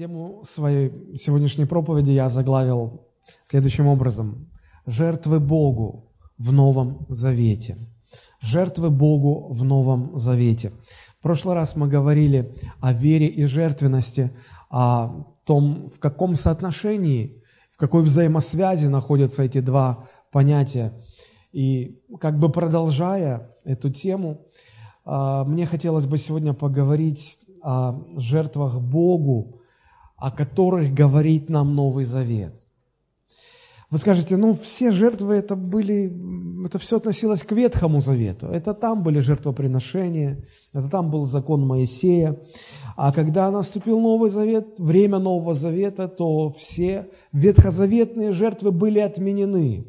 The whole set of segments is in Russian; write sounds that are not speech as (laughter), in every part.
Тему своей сегодняшней проповеди я заглавил следующим образом. Жертвы Богу в Новом Завете. Жертвы Богу в Новом Завете. В прошлый раз мы говорили о вере и жертвенности, о том, в каком соотношении, в какой взаимосвязи находятся эти два понятия. И как бы продолжая эту тему, а, мне хотелось бы сегодня поговорить о жертвах Богу о которых говорит нам Новый Завет. Вы скажете, ну все жертвы это были, это все относилось к Ветхому Завету. Это там были жертвоприношения, это там был закон Моисея. А когда наступил Новый Завет, время Нового Завета, то все ветхозаветные жертвы были отменены.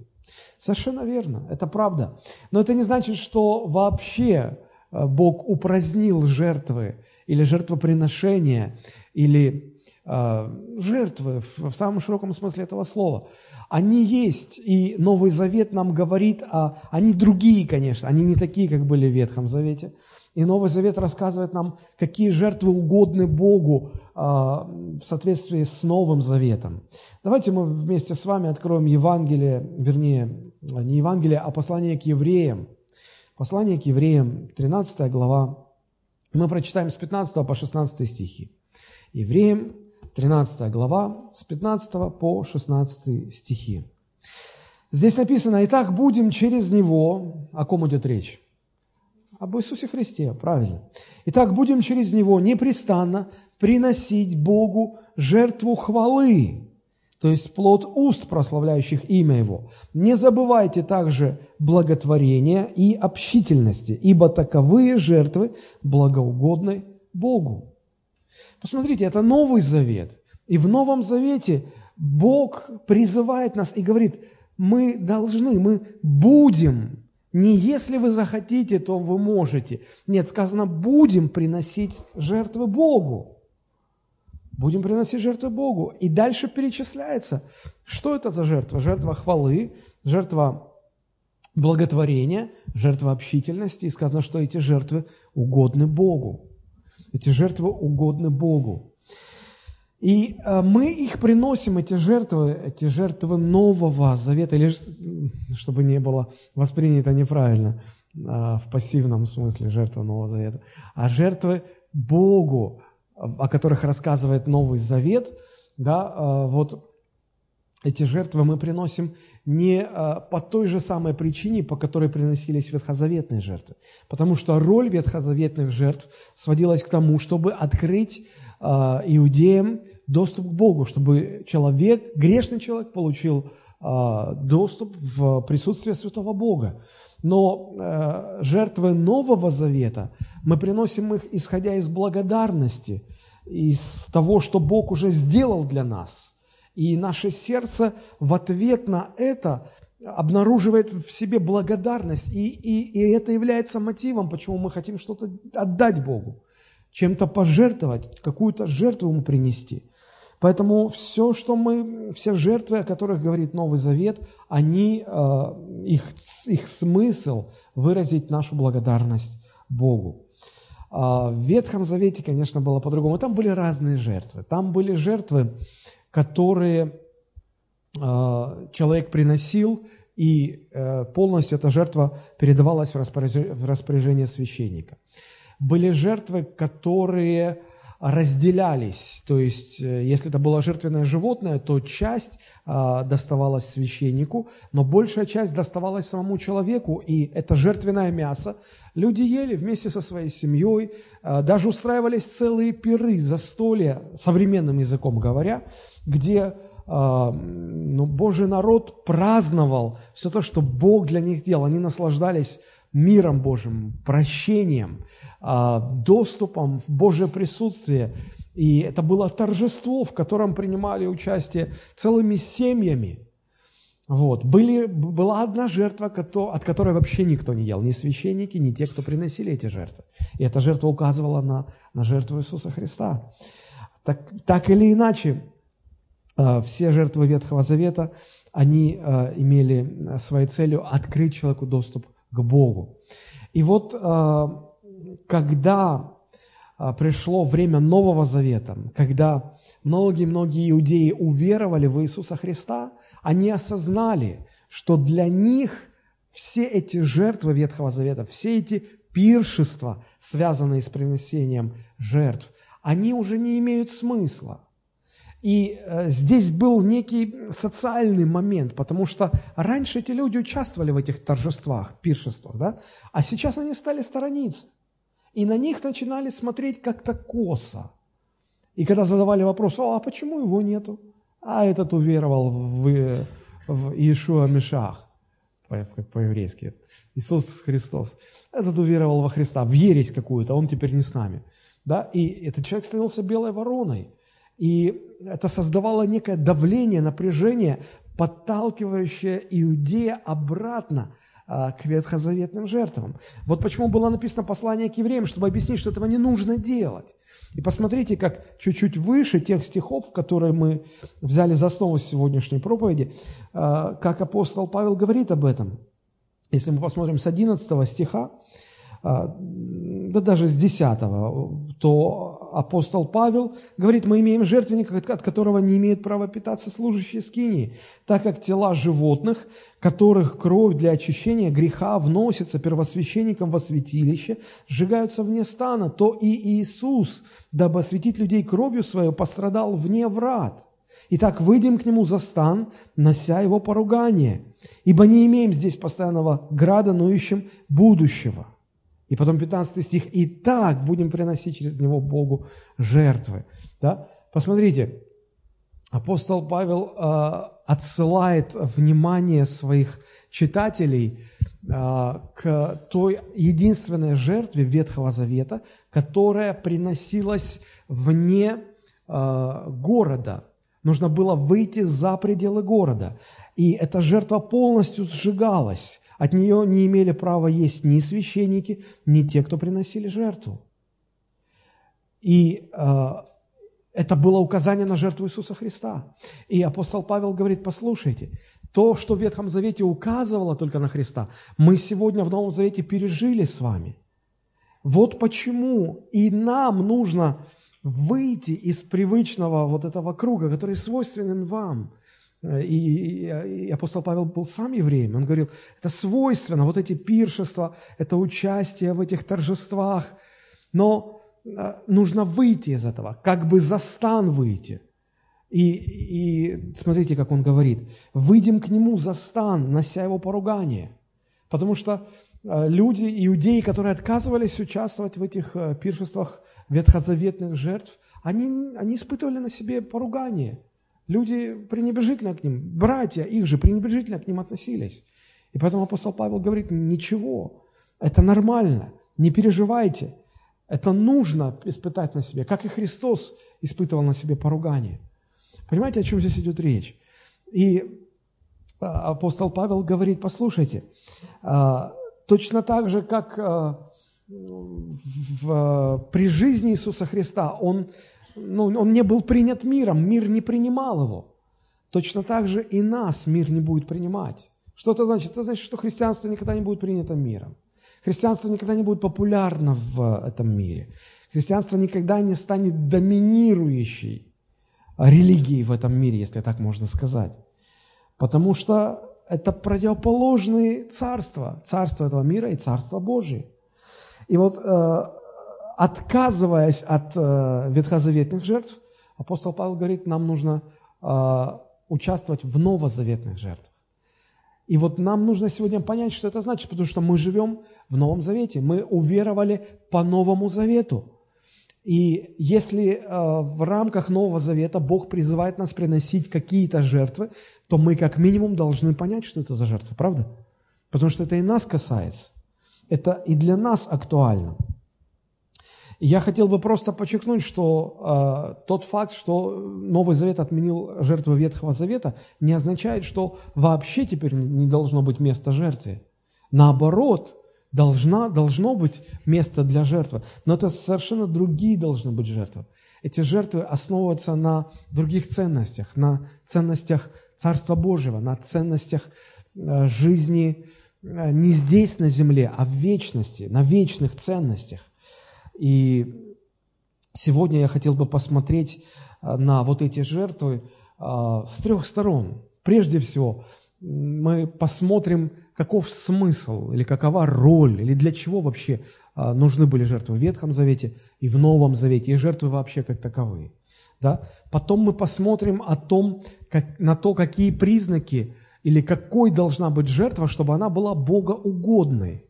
Совершенно верно, это правда. Но это не значит, что вообще э, Бог упразднил жертвы или жертвоприношения, или жертвы в, самом широком смысле этого слова. Они есть, и Новый Завет нам говорит, о, они другие, конечно, они не такие, как были в Ветхом Завете. И Новый Завет рассказывает нам, какие жертвы угодны Богу а, в соответствии с Новым Заветом. Давайте мы вместе с вами откроем Евангелие, вернее, не Евангелие, а послание к евреям. Послание к евреям, 13 глава. Мы прочитаем с 15 по 16 стихи. Евреям, 13 глава, с 15 по 16 стихи. Здесь написано, «Итак, будем через Него...» О ком идет речь? Об Иисусе Христе, правильно. «Итак, будем через Него непрестанно приносить Богу жертву хвалы, то есть плод уст, прославляющих имя Его. Не забывайте также благотворения и общительности, ибо таковые жертвы благоугодны Богу». Посмотрите, это Новый Завет. И в Новом Завете Бог призывает нас и говорит, мы должны, мы будем. Не если вы захотите, то вы можете. Нет, сказано, будем приносить жертвы Богу. Будем приносить жертвы Богу. И дальше перечисляется, что это за жертва? Жертва хвалы, жертва благотворения, жертва общительности. И сказано, что эти жертвы угодны Богу. Эти жертвы угодны Богу. И э, мы их приносим, эти жертвы, эти жертвы Нового Завета, или чтобы не было воспринято неправильно, а, в пассивном смысле жертва Нового Завета, а жертвы Богу, о которых рассказывает Новый Завет, да, э, вот эти жертвы мы приносим не а, по той же самой причине, по которой приносились ветхозаветные жертвы. Потому что роль ветхозаветных жертв сводилась к тому, чтобы открыть а, иудеям доступ к Богу, чтобы человек, грешный человек получил а, доступ в присутствие святого Бога. Но жертвы Нового Завета мы приносим их, исходя из благодарности, из того, что Бог уже сделал для нас – и наше сердце в ответ на это обнаруживает в себе благодарность, и, и, и это является мотивом, почему мы хотим что-то отдать Богу, чем-то пожертвовать, какую-то жертву ему принести. Поэтому все, что мы, все жертвы, о которых говорит Новый Завет, они, э, их, их смысл выразить нашу благодарность Богу. А в Ветхом Завете, конечно, было по-другому. Там были разные жертвы. Там были жертвы, которые а, человек приносил, и э, полностью эта жертва передавалась в распоряжение священника. Были жертвы, которые разделялись, то есть э, если это было жертвенное животное, то часть а, доставалась священнику, но большая часть доставалась самому человеку, и это жертвенное мясо люди ели вместе со своей семьей, а, даже устраивались целые пиры, застолья, современным языком говоря, где а, ну, Божий народ праздновал все то, что Бог для них сделал. Они наслаждались миром Божьим, прощением, а, доступом в Божье присутствие. И это было торжество, в котором принимали участие целыми семьями. Вот. Были, была одна жертва, от которой вообще никто не ел, ни священники, ни те, кто приносили эти жертвы. И эта жертва указывала на, на жертву Иисуса Христа. Так, так или иначе, а, все жертвы Ветхого Завета, они а, имели своей целью открыть человеку доступ к Богу. И вот а, когда пришло время Нового Завета, когда многие-многие иудеи уверовали в Иисуса Христа, они осознали, что для них все эти жертвы Ветхого Завета, все эти пиршества, связанные с принесением жертв, они уже не имеют смысла. И э, здесь был некий социальный момент, потому что раньше эти люди участвовали в этих торжествах, пиршествах, да? а сейчас они стали сторониться. И на них начинали смотреть как-то косо. И когда задавали вопрос, а почему его нету? А этот уверовал в, в Иешуа Мишах, по-еврейски, Иисус Христос. Этот уверовал во Христа, в ересь какую-то, он теперь не с нами. Да? И этот человек становился белой вороной. И это создавало некое давление, напряжение, подталкивающее иудея обратно а, к ветхозаветным жертвам. Вот почему было написано послание к евреям, чтобы объяснить, что этого не нужно делать. И посмотрите, как чуть-чуть выше тех стихов, которые мы взяли за основу сегодняшней проповеди, а, как апостол Павел говорит об этом. Если мы посмотрим с 11 стиха, а, да даже с 10, то апостол Павел говорит, мы имеем жертвенник, от которого не имеют права питаться служащие скинии, так как тела животных, которых кровь для очищения греха вносится первосвященником во святилище, сжигаются вне стана, то и Иисус, дабы осветить людей кровью свою, пострадал вне врат. Итак, выйдем к нему за стан, нося его поругание, ибо не имеем здесь постоянного града, но ищем будущего. И потом 15 стих. «И так будем приносить через него Богу жертвы». Да? Посмотрите, апостол Павел э, отсылает внимание своих читателей э, к той единственной жертве Ветхого Завета, которая приносилась вне э, города. Нужно было выйти за пределы города. И эта жертва полностью сжигалась. От нее не имели права есть ни священники, ни те, кто приносили жертву. И э, это было указание на жертву Иисуса Христа. И апостол Павел говорит, послушайте, то, что в Ветхом Завете указывало только на Христа, мы сегодня в Новом Завете пережили с вами. Вот почему и нам нужно выйти из привычного вот этого круга, который свойственен вам – и, и, и апостол Павел был сам евреем. Он говорил, это свойственно, вот эти пиршества, это участие в этих торжествах. Но а, нужно выйти из этого, как бы за стан выйти. И, и смотрите, как он говорит, выйдем к нему за стан, нося его поругание. Потому что а, люди, иудеи, которые отказывались участвовать в этих а, пиршествах ветхозаветных жертв, они, они испытывали на себе поругание – Люди пренебрежительно к ним, братья их же пренебрежительно к ним относились. И поэтому апостол Павел говорит, ничего, это нормально, не переживайте, это нужно испытать на себе, как и Христос испытывал на себе поругание. Понимаете, о чем здесь идет речь? И а, апостол Павел говорит, послушайте, а, точно так же, как а, в, при жизни Иисуса Христа Он ну, он не был принят миром, мир не принимал его. Точно так же и нас мир не будет принимать. Что это значит? Это значит, что христианство никогда не будет принято миром. Христианство никогда не будет популярно в этом мире. Христианство никогда не станет доминирующей религией в этом мире, если так можно сказать. Потому что это противоположные царства. Царство этого мира и Царство Божие. И вот э, отказываясь от э, ветхозаветных жертв, апостол Павел говорит, нам нужно э, участвовать в новозаветных жертвах. И вот нам нужно сегодня понять, что это значит, потому что мы живем в Новом Завете, мы уверовали по Новому Завету. И если э, в рамках Нового Завета Бог призывает нас приносить какие-то жертвы, то мы как минимум должны понять, что это за жертвы, правда? Потому что это и нас касается. Это и для нас актуально. Я хотел бы просто подчеркнуть, что э, тот факт, что Новый Завет отменил жертву Ветхого Завета, не означает, что вообще теперь не должно быть места жертве. Наоборот, должна, должно быть место для жертвы. Но это совершенно другие должны быть жертвы. Эти жертвы основываются на других ценностях, на ценностях Царства Божьего, на ценностях э, жизни э, не здесь на земле, а в вечности, на вечных ценностях. И сегодня я хотел бы посмотреть на вот эти жертвы с трех сторон. Прежде всего, мы посмотрим, каков смысл или какова роль, или для чего вообще нужны были жертвы в Ветхом Завете и в Новом Завете, и жертвы вообще как таковые. Да? Потом мы посмотрим о том, как, на то, какие признаки или какой должна быть жертва, чтобы она была богоугодной,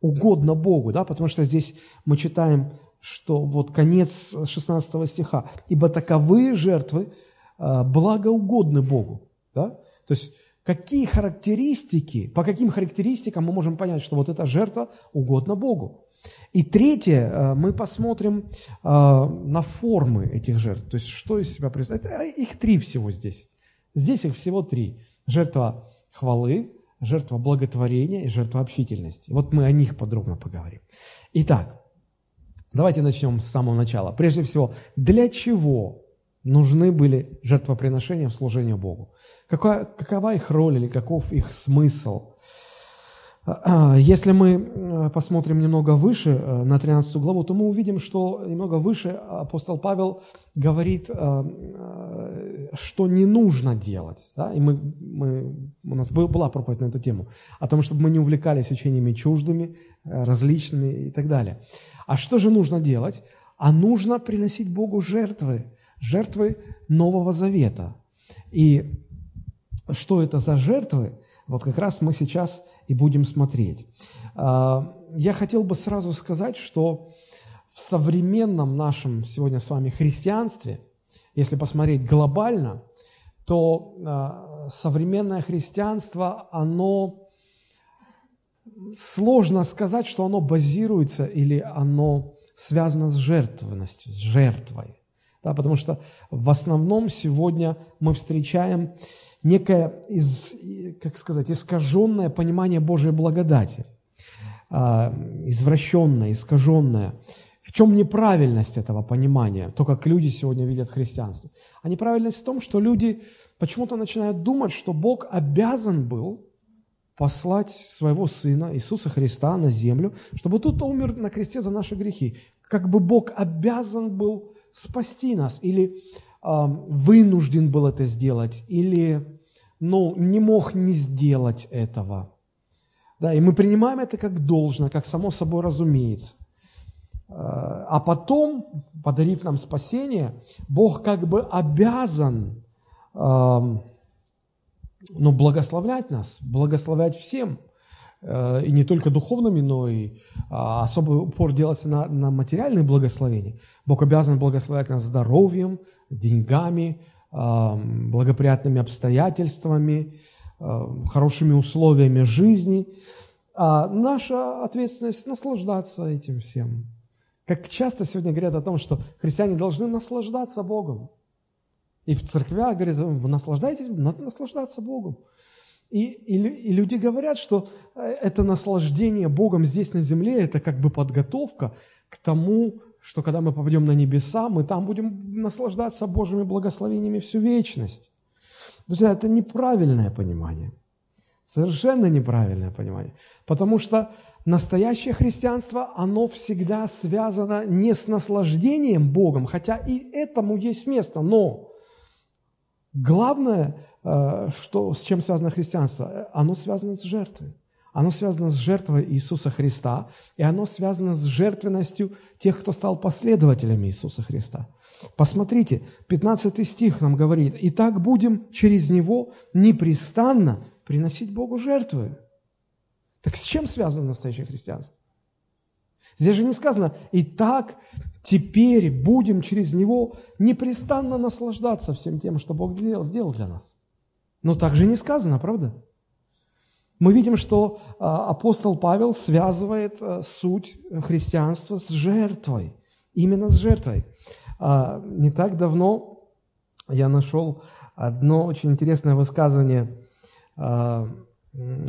угодно Богу, да? потому что здесь мы читаем, что вот конец 16 стиха, «Ибо таковые жертвы э, благоугодны Богу». Да? То есть какие характеристики, по каким характеристикам мы можем понять, что вот эта жертва угодна Богу. И третье, э, мы посмотрим э, на формы этих жертв, то есть что из себя представляет. Их три всего здесь. Здесь их всего три. Жертва хвалы, жертва благотворения и жертва общительности. Вот мы о них подробно поговорим. Итак, давайте начнем с самого начала. Прежде всего, для чего нужны были жертвоприношения в служении Богу? Какова, какова их роль или каков их смысл? Если мы э, посмотрим немного выше, э, на 13 главу, то мы увидим, что немного выше апостол Павел говорит, э, что не нужно делать. Да? И мы, мы, у нас была проповедь на эту тему, о том, чтобы мы не увлекались учениями чуждыми, различными и так далее. А что же нужно делать? А нужно приносить Богу жертвы, жертвы Нового Завета. И что это за жертвы? Вот как раз мы сейчас и будем смотреть. А, я хотел бы сразу сказать, что в современном нашем сегодня с вами христианстве, если посмотреть глобально, то а, современное христианство, оно сложно сказать, что оно базируется или оно связано с жертвенностью, с жертвой. Да, потому что в основном сегодня мы встречаем некое, из, как сказать, искаженное понимание Божьей благодати, а, извращенное, искаженное. В чем неправильность этого понимания, то, как люди сегодня видят христианство? А неправильность в том, что люди почему-то начинают думать, что Бог обязан был послать своего Сына Иисуса Христа на землю, чтобы тот умер на кресте за наши грехи. Как бы Бог обязан был спасти нас или вынужден был это сделать или ну, не мог не сделать этого. Да, и мы принимаем это как должно, как само собой разумеется. А, потом, подарив нам спасение, Бог как бы обязан ну, благословлять нас, благословлять всем. Э, и не только духовными, но и а, особый упор делается на, на материальные благословения. Бог обязан благословлять нас здоровьем, деньгами, благоприятными обстоятельствами, хорошими условиями жизни. А наша ответственность наслаждаться этим всем. Как часто сегодня говорят о том, что христиане должны наслаждаться Богом. И в церквях говорят, вы наслаждаетесь, надо наслаждаться Богом. И, и, и люди говорят, что э, это наслаждение Богом здесь на земле, это как бы подготовка к тому, что когда мы попадем на небеса, мы там будем наслаждаться Божьими благословениями всю вечность. Друзья, это неправильное понимание. Совершенно неправильное понимание. Потому что настоящее христианство, оно всегда связано не с наслаждением Богом, хотя и этому есть место, но главное, э, что, с чем связано христианство, оно связано с жертвой. Оно связано с жертвой Иисуса Христа, и оно связано с жертвенностью тех, кто стал последователями Иисуса Христа. Посмотрите, 15 стих нам говорит, «И так будем через Него непрестанно приносить Богу жертвы». Так с чем связано настоящее христианство? Здесь же не сказано, «И так теперь будем через Него непрестанно наслаждаться всем тем, что Бог сделал, для нас». Но так же не сказано, правда? мы видим, что а, апостол Павел связывает а, суть христианства с жертвой, именно с жертвой. А, не так давно я нашел одно очень интересное высказывание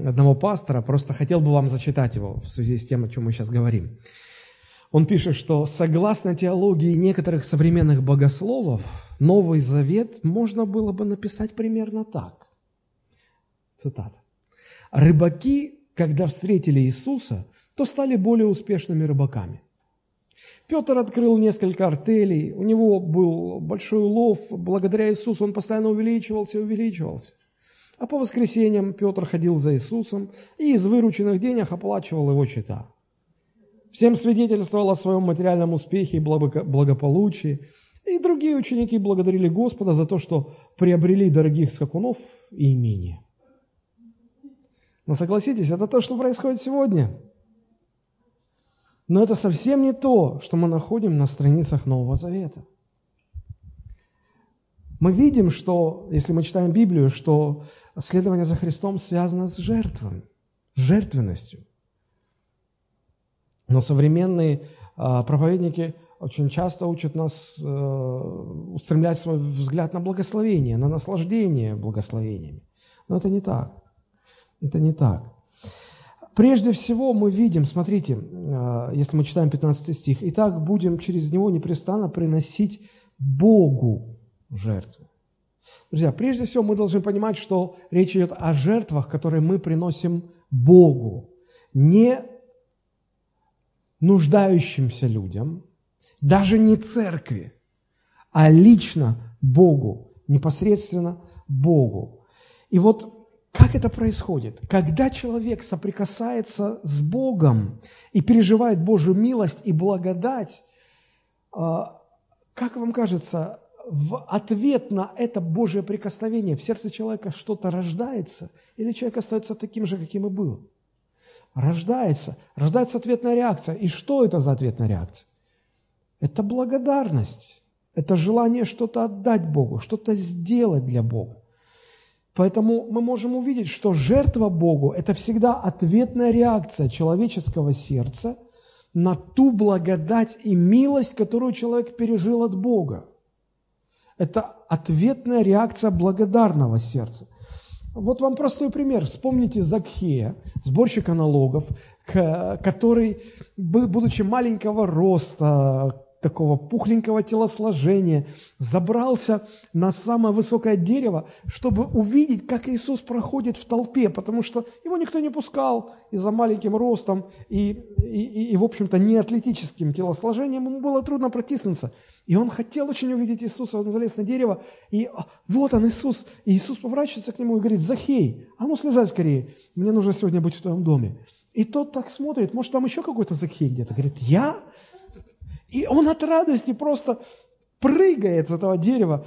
одного пастора, просто хотел бы вам зачитать его в связи с тем, о чем мы сейчас говорим. Он пишет, что согласно теологии некоторых современных богословов, Новый Завет можно было бы написать примерно так. Цитата. Рыбаки, когда встретили Иисуса, то стали более успешными рыбаками. Петр открыл несколько артелей, у него был большой улов, благодаря Иисусу он постоянно увеличивался и увеличивался. А по воскресеньям Петр ходил за Иисусом и из вырученных денег оплачивал его чита. Всем свидетельствовал о своем материальном успехе и благополучии. И другие ученики благодарили Господа за то, что приобрели дорогих скакунов и имения. Но согласитесь, это то, что происходит сегодня. Но это совсем не то, что мы находим на страницах Нового Завета. Мы видим, что, если мы читаем Библию, что следование за Христом связано с жертвой, жертвенностью. Но современные а, проповедники очень часто учат нас э, устремлять свой взгляд на благословение, на наслаждение благословениями. Но это не так. Это не так. Прежде всего мы видим, смотрите, э, если мы читаем 15 стих, «Итак, будем через него непрестанно приносить Богу жертвы». Друзья, прежде всего мы должны понимать, что речь идет о жертвах, которые мы приносим Богу, не нуждающимся людям, даже не церкви, а лично Богу, непосредственно Богу. И вот как это происходит? Когда человек соприкасается с Богом и переживает Божью милость и благодать, а, как вам кажется, в ответ на это Божье прикосновение в сердце человека что-то рождается, или человек остается таким же, каким и был? Рождается. Рождается ответная реакция. И что это за ответная реакция? Это благодарность. Это желание что-то отдать Богу, что-то сделать для Бога. Поэтому мы можем увидеть, что жертва Богу – это всегда ответная реакция человеческого сердца на ту благодать и милость, которую человек пережил от Бога. Это ответная реакция благодарного сердца. Вот вам простой пример. Вспомните Закхея, сборщика налогов, который, будучи маленького роста, такого пухленького телосложения, забрался на самое высокое дерево, чтобы увидеть, как Иисус проходит в толпе, потому что его никто не пускал из-за маленьким ростом и, и, и, в общем-то, неатлетическим телосложением, ему было трудно протиснуться. И он хотел очень увидеть Иисуса, он залез на дерево, и а, вот он, Иисус. И Иисус поворачивается к нему и говорит, Захей, а ну слезай скорее, мне нужно сегодня быть в твоем доме. И тот так смотрит, может, там еще какой-то Захей где-то. Говорит, я? И он от радости просто прыгает с этого дерева.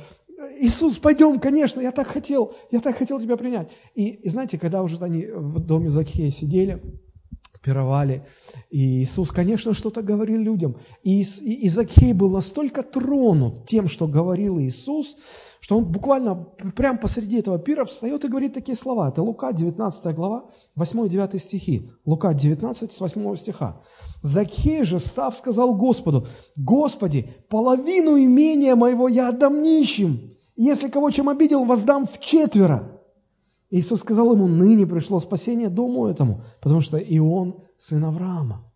Иисус, пойдем, конечно, я так хотел, я так хотел тебя принять. И, и знаете, когда уже они в доме Закхея сидели, пировали, и Иисус, конечно, что-то говорил людям. И, и, и Закхей был настолько тронут тем, что говорил Иисус, что он буквально прямо посреди этого пира встает и говорит такие слова. Это Лука, 19 глава, 8 и 9 стихи. Лука 19, с 8 стиха. Закхей же, став, сказал Господу, «Господи, половину имения моего я отдам нищим. Если кого чем обидел, воздам в четверо». Иисус сказал ему, ныне пришло спасение дому этому, потому что и он сын Авраама.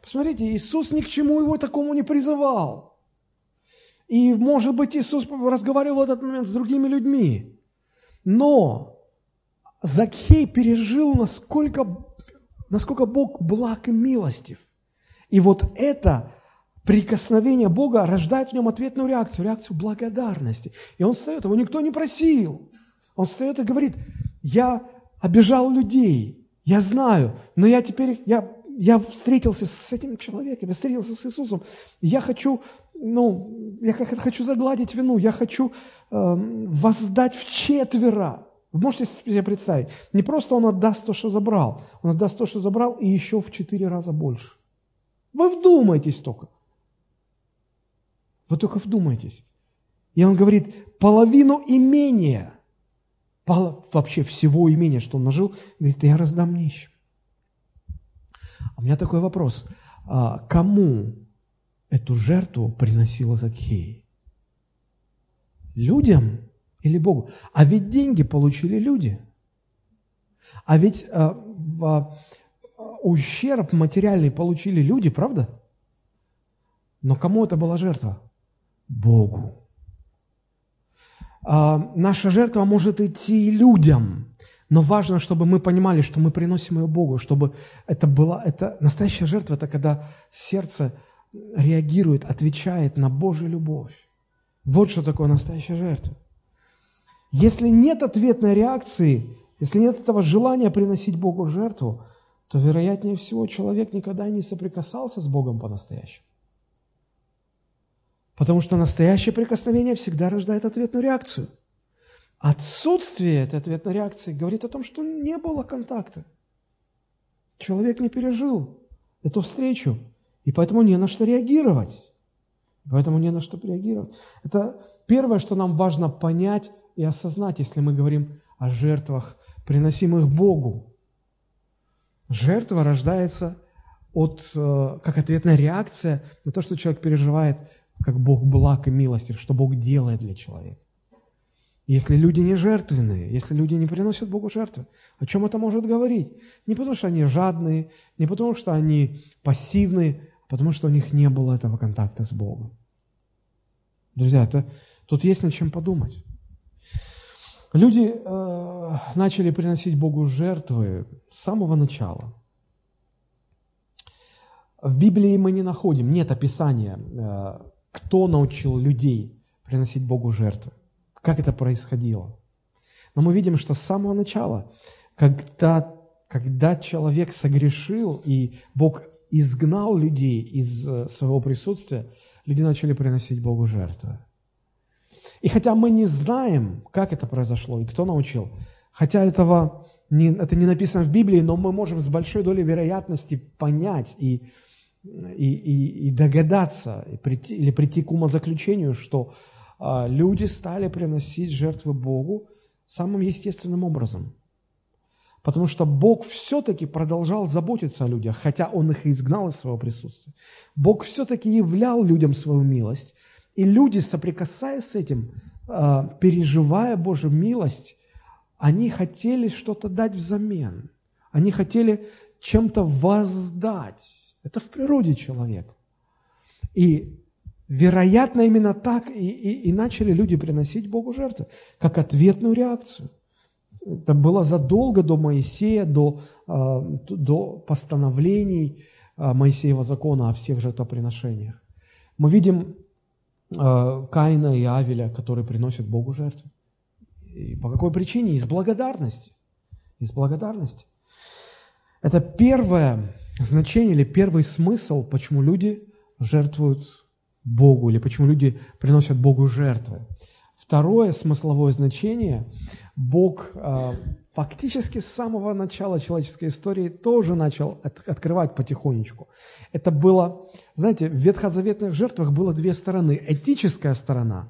Посмотрите, Иисус ни к чему его такому не призывал. И, может быть, Иисус разговаривал в этот момент с другими людьми. Но Закхей пережил, насколько, насколько Бог благ и милостив. И вот это прикосновение Бога рождает в нем ответную реакцию, реакцию благодарности. И он встает, его никто не просил. Он встает и говорит, я обижал людей, я знаю, но я теперь, я, я встретился с этим человеком, я встретился с Иисусом, я хочу ну, я хочу загладить вину, я хочу э, воздать в четверо. Вы можете себе представить? Не просто он отдаст то, что забрал, он отдаст то, что забрал, и еще в четыре раза больше. Вы вдумайтесь только. Вы только вдумайтесь. И он говорит, половину имения, пол, вообще всего имения, что он нажил, говорит, я раздам нищим. А у меня такой вопрос. А кому эту жертву приносила Закхей? Людям или Богу? А ведь деньги получили люди. А ведь а, а, ущерб материальный получили люди, правда? Но кому это была жертва? Богу. А, наша жертва может идти людям, но важно, чтобы мы понимали, что мы приносим ее Богу, чтобы это была, это настоящая жертва, это когда сердце реагирует, отвечает на Божью любовь. Вот что такое настоящая жертва. Если нет ответной реакции, если нет этого желания приносить Богу жертву, то, вероятнее всего, человек никогда не соприкасался с Богом по-настоящему. Потому что настоящее прикосновение всегда рождает ответную реакцию. Отсутствие этой ответной реакции говорит о том, что не было контакта. Человек не пережил эту встречу, и поэтому не на что реагировать. Поэтому не на что реагировать. Это первое, что нам важно понять и осознать, если мы говорим о жертвах, приносимых Богу. Жертва рождается от, э, как ответная реакция на то, что человек переживает, как Бог благ и милостив, что Бог делает для человека. Если люди не жертвенные, если люди не приносят Богу жертвы, о чем это может говорить? Не потому, что они жадные, не потому, что они пассивные, а потому, что у них не было этого контакта с Богом. Друзья, это, тут есть над чем подумать. Люди э, начали приносить Богу жертвы с самого начала. В Библии мы не находим, нет описания, э, кто научил людей приносить Богу жертвы как это происходило. Но мы видим, что с самого начала, когда, когда человек согрешил, и Бог изгнал людей из э, своего присутствия, люди начали приносить Богу жертвы. И хотя мы не знаем, как это произошло и кто научил, хотя этого не, это не написано в Библии, но мы можем с большой долей вероятности понять и, и, и, и догадаться, и прийти, или прийти к умозаключению, что а, люди стали приносить жертвы Богу самым естественным образом. Потому что Бог все-таки продолжал заботиться о людях, хотя Он их и изгнал из своего присутствия. Бог все-таки являл людям свою милость. И люди, соприкасаясь с этим, а, переживая Божью милость, они хотели что-то дать взамен. Они хотели чем-то воздать. Это в природе человека. И Вероятно, именно так и, и, и начали люди приносить Богу жертвы, как ответную реакцию. Это было задолго до Моисея, до, а, до постановлений а, Моисеева закона о всех жертвоприношениях. Мы видим а, Каина и Авеля, которые приносят Богу жертвы. И по какой причине? Из благодарности. Из благодарности. Это первое значение или первый смысл, почему люди жертвуют Богу, или почему люди приносят Богу жертвы. Второе смысловое значение, Бог э, фактически с самого начала человеческой истории тоже начал от, открывать потихонечку. Это было, знаете, в ветхозаветных жертвах было две стороны. Этическая сторона,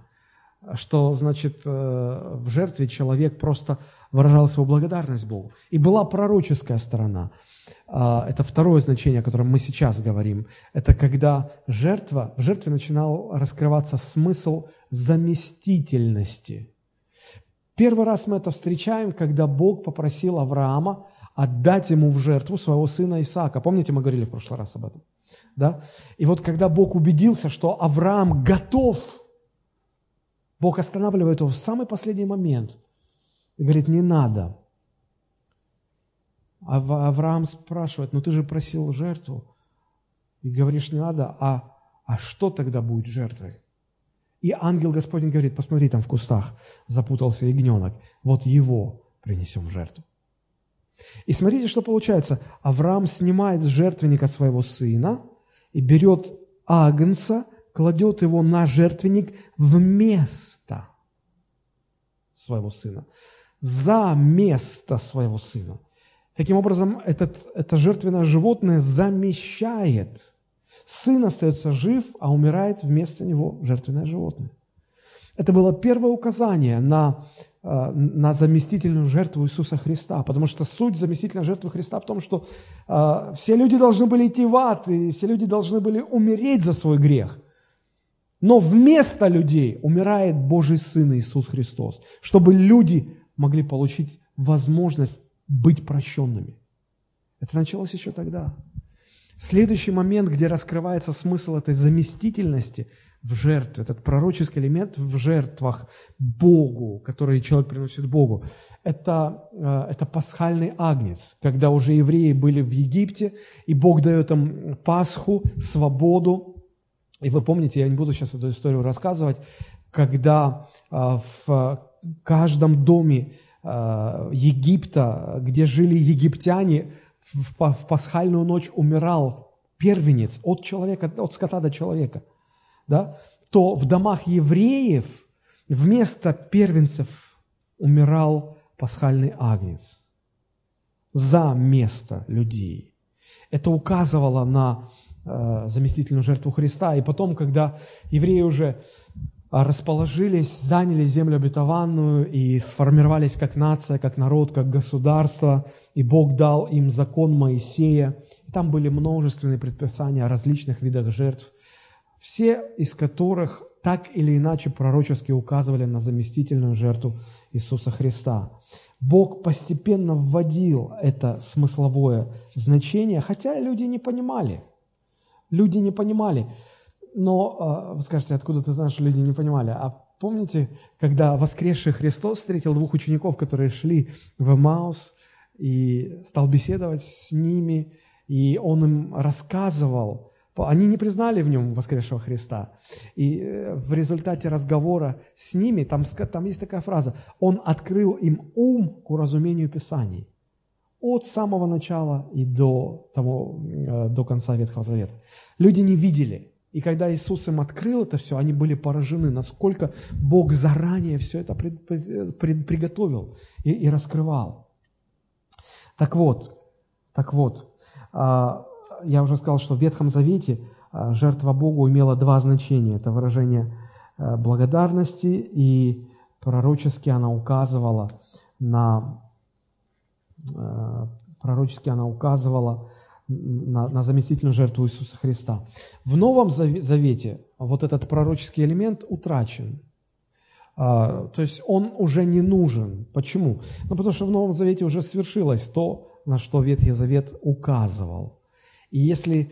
что значит э, в жертве человек просто выражал свою благодарность Богу. И была пророческая сторона – это второе значение, о котором мы сейчас говорим, это когда жертва, в жертве начинал раскрываться смысл заместительности. Первый раз мы это встречаем, когда Бог попросил Авраама отдать ему в жертву своего сына Исаака. Помните, мы говорили в прошлый раз об этом? Да? И вот когда Бог убедился, что Авраам готов, Бог останавливает его в самый последний момент и говорит, не надо, а Авраам спрашивает, ну ты же просил жертву. И говоришь, не надо, а, а что тогда будет жертвой? И ангел Господень говорит, посмотри, там в кустах запутался ягненок, вот его принесем в жертву. И смотрите, что получается. Авраам снимает с жертвенника своего сына и берет агнца, кладет его на жертвенник вместо своего сына. За место своего сына. Таким образом, этот, это жертвенное животное замещает. Сын остается жив, а умирает вместо него жертвенное животное. Это было первое указание на, э, на заместительную жертву Иисуса Христа, потому что суть заместительной жертвы Христа в том, что э, все люди должны были идти в ад, и все люди должны были умереть за свой грех. Но вместо людей умирает Божий Сын Иисус Христос, чтобы люди могли получить возможность быть прощенными. Это началось еще тогда. Следующий момент, где раскрывается смысл этой заместительности в жертве, этот пророческий элемент в жертвах Богу, который человек приносит Богу, это, э, это пасхальный агнец, когда уже евреи были в Египте, и Бог дает им Пасху, свободу, И вы помните, я не буду сейчас эту историю рассказывать, когда а, в каждом доме Египта, где жили египтяне, в, в пасхальную ночь умирал первенец от человека, от скота до человека, да, то в домах евреев вместо первенцев умирал пасхальный агнец за место людей. Это указывало на э, заместительную жертву Христа. И потом, когда евреи уже расположились, заняли землю обетованную и сформировались как нация, как народ, как государство, и Бог дал им закон Моисея. Там были множественные предписания о различных видах жертв, все из которых так или иначе пророчески указывали на заместительную жертву Иисуса Христа. Бог постепенно вводил это смысловое значение, хотя люди не понимали. Люди не понимали. Но а, вы скажете, откуда ты знаешь, что люди не понимали? А помните, когда воскресший Христос встретил двух учеников, которые шли в Маус и стал беседовать с ними, и он им рассказывал, они не признали в нем воскресшего Христа. И э, в результате разговора с ними, там, там есть такая фраза, он открыл им ум к уразумению Писаний. От самого начала и до, того, э, до конца Ветхого Завета. Люди не видели, и когда Иисус им открыл это все, они были поражены, насколько Бог заранее все это пред, пред, пред, приготовил и, и раскрывал. Так вот, так вот, а, я уже сказал, что в Ветхом Завете а, жертва Богу имела два значения. Это выражение а, благодарности, и пророчески она указывала на пророчески она указывала на, на заместительную жертву Иисуса Христа. В Новом Завете вот этот пророческий элемент утрачен. А, то есть он уже не нужен. Почему? Ну, потому что в Новом Завете уже свершилось то, на что Ветхий Завет указывал. И если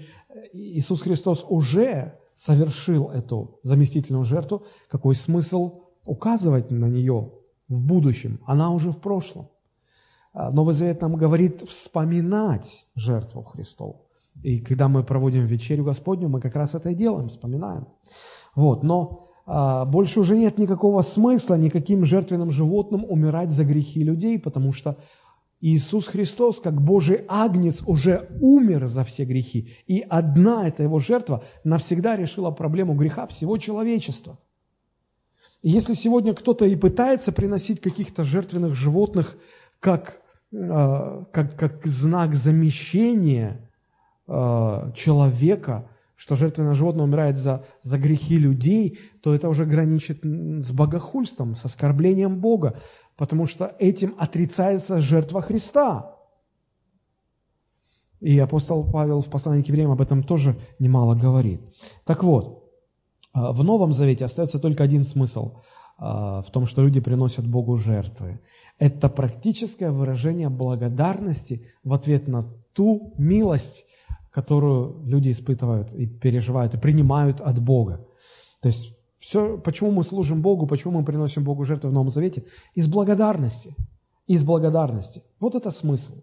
Иисус Христос уже совершил эту заместительную жертву, какой смысл указывать на нее в будущем? Она уже в прошлом. А, Новый Завет нам говорит вспоминать жертву Христову. И когда мы проводим вечерю Господню, мы как раз это и делаем, вспоминаем. Вот, но а, больше уже нет никакого смысла никаким жертвенным животным умирать за грехи людей, потому что Иисус Христос, как Божий агнец, уже умер за все грехи. И одна эта его жертва навсегда решила проблему греха всего человечества. И если сегодня кто-то и пытается приносить каких-то жертвенных животных как как, как знак замещения э, человека, что жертвенное животное умирает за, за грехи людей, то это уже граничит с богохульством, с оскорблением Бога, потому что этим отрицается жертва Христа. И апостол Павел в послании к евреям об этом тоже немало говорит. Так вот, э, в Новом Завете остается только один смысл в том, что люди приносят Богу жертвы. Это практическое выражение благодарности в ответ на ту милость, которую люди испытывают и переживают, и принимают от Бога. То есть все, почему мы служим Богу, почему мы приносим Богу жертву в Новом Завете? Из благодарности. Из благодарности. Вот это смысл.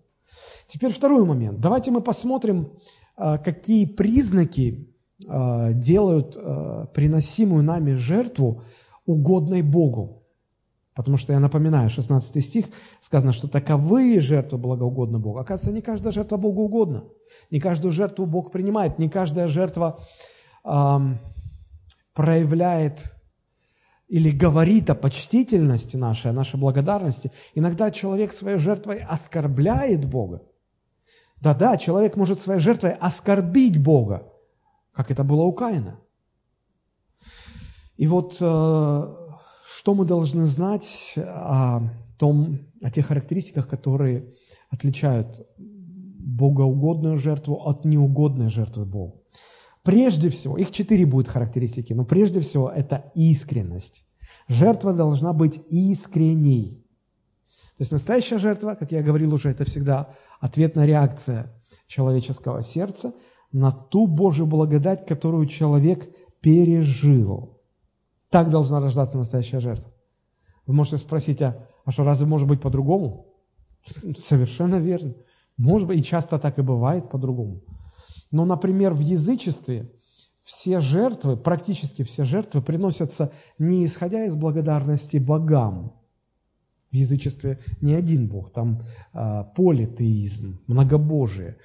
Теперь второй момент. Давайте мы посмотрим, а, какие признаки а, делают а, приносимую нами жертву угодной Богу. Потому что я напоминаю, 16 стих сказано, что таковые жертвы благоугодны Богу. Оказывается, не каждая жертва Богу угодна. Не каждую жертву Бог принимает. Не каждая жертва эм, проявляет или говорит о почтительности нашей, о нашей благодарности. Иногда человек своей жертвой оскорбляет Бога. Да-да, человек может своей жертвой оскорбить Бога, как это было у Каина. И вот э, что мы должны знать о, том, о тех характеристиках, которые отличают богоугодную жертву от неугодной жертвы Богу? Прежде всего, их четыре будет характеристики, но прежде всего это искренность. Жертва должна быть искренней. То есть настоящая жертва, как я говорил уже, это всегда ответная реакция человеческого сердца на ту Божью благодать, которую человек пережил. Так должна рождаться настоящая жертва. Вы можете спросить, а, а что, разве может быть по-другому? Совершенно верно. Может быть, и часто так и бывает по-другому. Но, например, в язычестве все жертвы, практически все жертвы приносятся не исходя из благодарности богам. В язычестве не один бог, там а, политеизм, многобожие.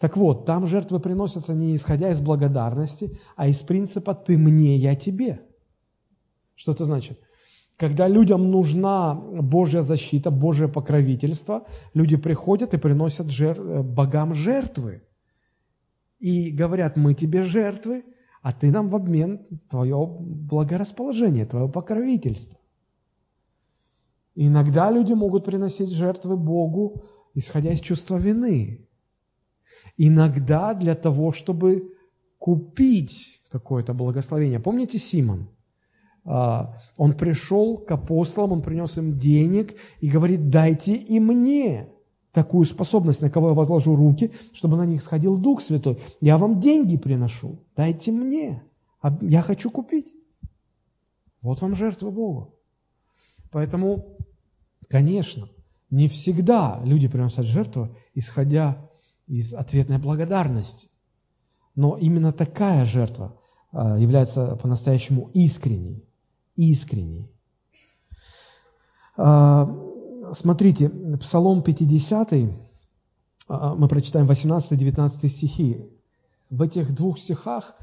Так вот, там жертвы приносятся не исходя из благодарности, а из принципа «ты мне, я тебе». Что это значит? Когда людям нужна Божья защита, Божье покровительство, люди приходят и приносят жер... богам жертвы. И говорят, мы тебе жертвы, а ты нам в обмен твое благорасположение, твое покровительство. иногда люди могут приносить жертвы Богу, исходя из чувства вины. Иногда для того, чтобы купить какое-то благословение. Помните Симон? А, он пришел к апостолам, он принес им денег и говорит, дайте и мне такую способность, на кого я возложу руки, чтобы на них сходил Дух Святой. Я вам деньги приношу, дайте мне, а я хочу купить. Вот вам жертва Богу. Поэтому, конечно, не всегда люди приносят жертву, исходя из ответной благодарности. Но именно такая жертва а, является по-настоящему искренней. Искренней. А, смотрите, Псалом 50, а, мы прочитаем 18-19 стихи. В этих двух стихах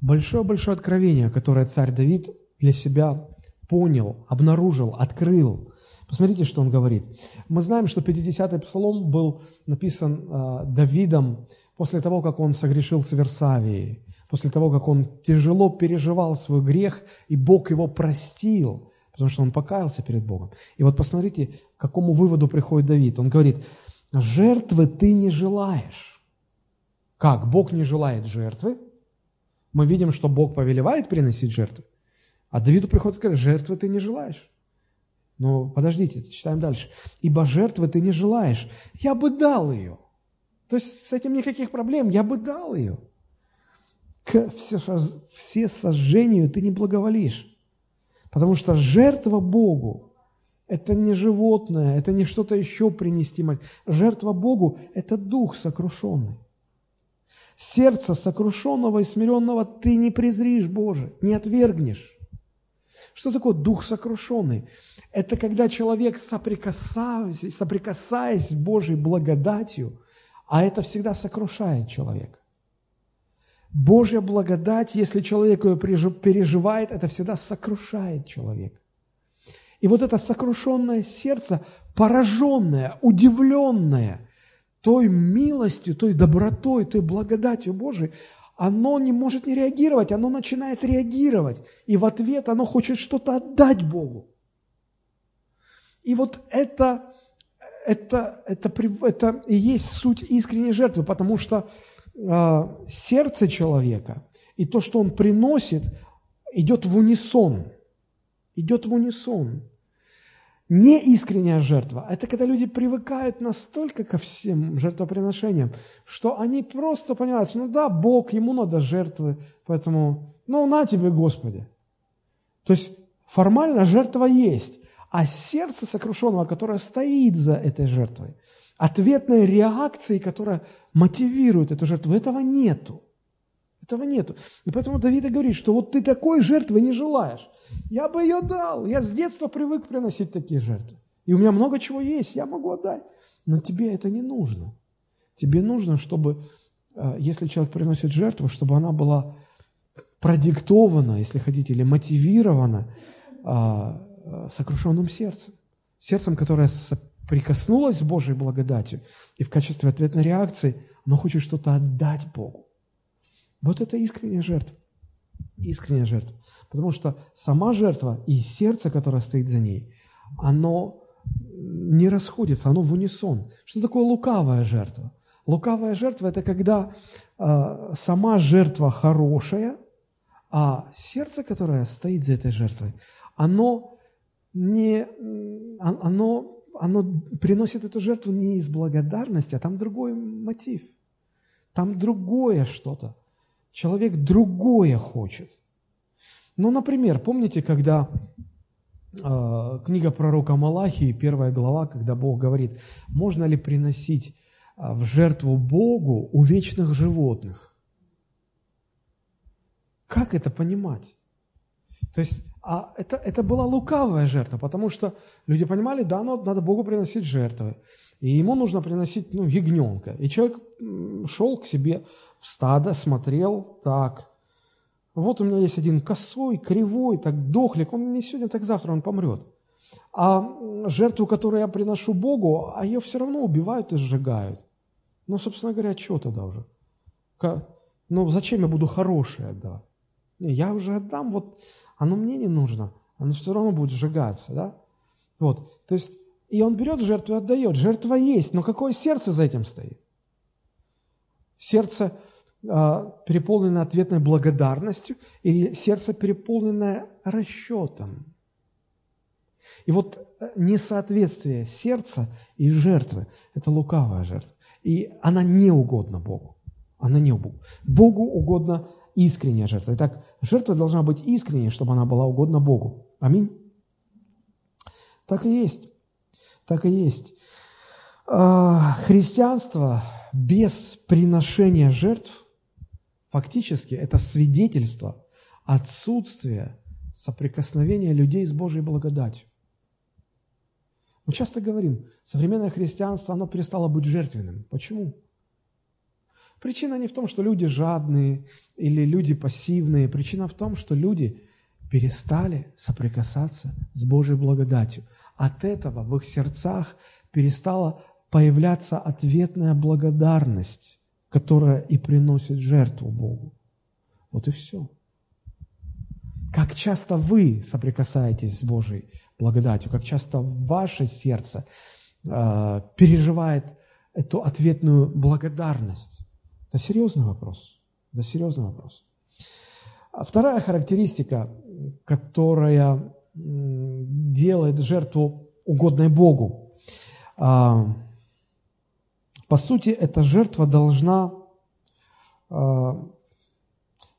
большое-большое откровение, которое царь Давид для себя понял, обнаружил, открыл. Посмотрите, что он говорит. Мы знаем, что 50-й псалом был написан э, Давидом после того, как он согрешил с Версавией, после того, как он тяжело переживал свой грех, и Бог его простил потому что он покаялся перед Богом. И вот посмотрите, к какому выводу приходит Давид. Он говорит, жертвы ты не желаешь. Как? Бог не желает жертвы. Мы видим, что Бог повелевает приносить жертвы. А Давиду приходит и говорит, жертвы ты не желаешь. Но подождите, читаем дальше. Ибо жертвы ты не желаешь. Я бы дал ее. То есть с этим никаких проблем. Я бы дал ее. К все сожжению ты не благоволишь. Потому что жертва Богу – это не животное, это не что-то еще принести. Жертва Богу – это дух сокрушенный. Сердце сокрушенного и смиренного ты не презришь, Боже, не отвергнешь. Что такое дух сокрушенный? Это когда человек, соприкасаясь, соприкасаясь с Божьей благодатью, а это всегда сокрушает человека. Божья благодать, если человек ее переживает, это всегда сокрушает человека. И вот это сокрушенное сердце, пораженное, удивленное той милостью, той добротой, той благодатью Божией, оно не может не реагировать, оно начинает реагировать. И в ответ оно хочет что-то отдать Богу. И вот это, это, это, это и есть суть искренней жертвы, потому что сердце человека и то, что он приносит, идет в унисон. Идет в унисон. Не искренняя жертва – это когда люди привыкают настолько ко всем жертвоприношениям, что они просто понимают, ну да, Бог, ему надо жертвы, поэтому, ну на тебе, Господи. То есть формально жертва есть, а сердце сокрушенного, которое стоит за этой жертвой, ответной реакции, которая мотивирует эту жертву. Этого нету. Этого нету. И поэтому Давид говорит, что вот ты такой жертвы не желаешь. Я бы ее дал. Я с детства привык приносить такие жертвы. И у меня много чего есть, я могу отдать. Но тебе это не нужно. Тебе нужно, чтобы, э, если человек приносит жертву, чтобы она была продиктована, если хотите, или мотивирована а, э, сокрушенным сердцем. Сердцем, которое прикоснулась с Божьей благодатью, и в качестве ответной реакции оно хочет что-то отдать Богу. Вот это искренняя жертва. Искренняя жертва. Потому что сама жертва и сердце, которое стоит за ней, оно не расходится, оно в унисон. Что такое лукавая жертва? Лукавая жертва – это когда э, сама жертва хорошая, а сердце, которое стоит за этой жертвой, оно не, оно оно приносит эту жертву не из благодарности, а там другой мотив. Там другое что-то. Человек другое хочет. Ну, например, помните, когда э, книга пророка Малахии, первая глава, когда Бог говорит, можно ли приносить э, в жертву Богу увечных животных? Как это понимать? То есть, а это, это была лукавая жертва, потому что люди понимали, да, ну, надо Богу приносить жертвы. И ему нужно приносить ну, ягненка. И человек шел к себе в стадо, смотрел, так, вот у меня есть один косой, кривой, так дохлик, он не сегодня, так завтра он помрет. А жертву, которую я приношу Богу, а ее все равно убивают и сжигают. Ну, собственно говоря, что тогда уже? Ну, зачем я буду хорошее отдавать? Я уже отдам, вот оно мне не нужно, оно все равно будет сжигаться, да? Вот, то есть, и он берет жертву и отдает. Жертва есть, но какое сердце за этим стоит? Сердце э, переполненное ответной благодарностью или сердце переполненное расчетом? И вот э, несоответствие сердца и жертвы – это лукавая жертва. И она не угодна Богу. Она не угодна. Богу угодна искренняя жертва. Итак, жертва должна быть искренней, чтобы она была угодна Богу. Аминь. Так и есть. Так и есть. А, христианство без приношения жертв фактически это свидетельство отсутствия соприкосновения людей с Божьей благодатью. Мы часто говорим, современное христианство, оно перестало быть жертвенным. Почему? Причина не в том, что люди жадные или люди пассивные. Причина в том, что люди перестали соприкасаться с Божьей благодатью. От этого в их сердцах перестала появляться ответная благодарность, которая и приносит жертву Богу. Вот и все. Как часто вы соприкасаетесь с Божьей благодатью, как часто ваше сердце э, переживает эту ответную благодарность. Это серьезный вопрос. Это серьезный вопрос. А вторая характеристика, которая делает жертву угодной Богу. А, по сути, эта жертва должна, а,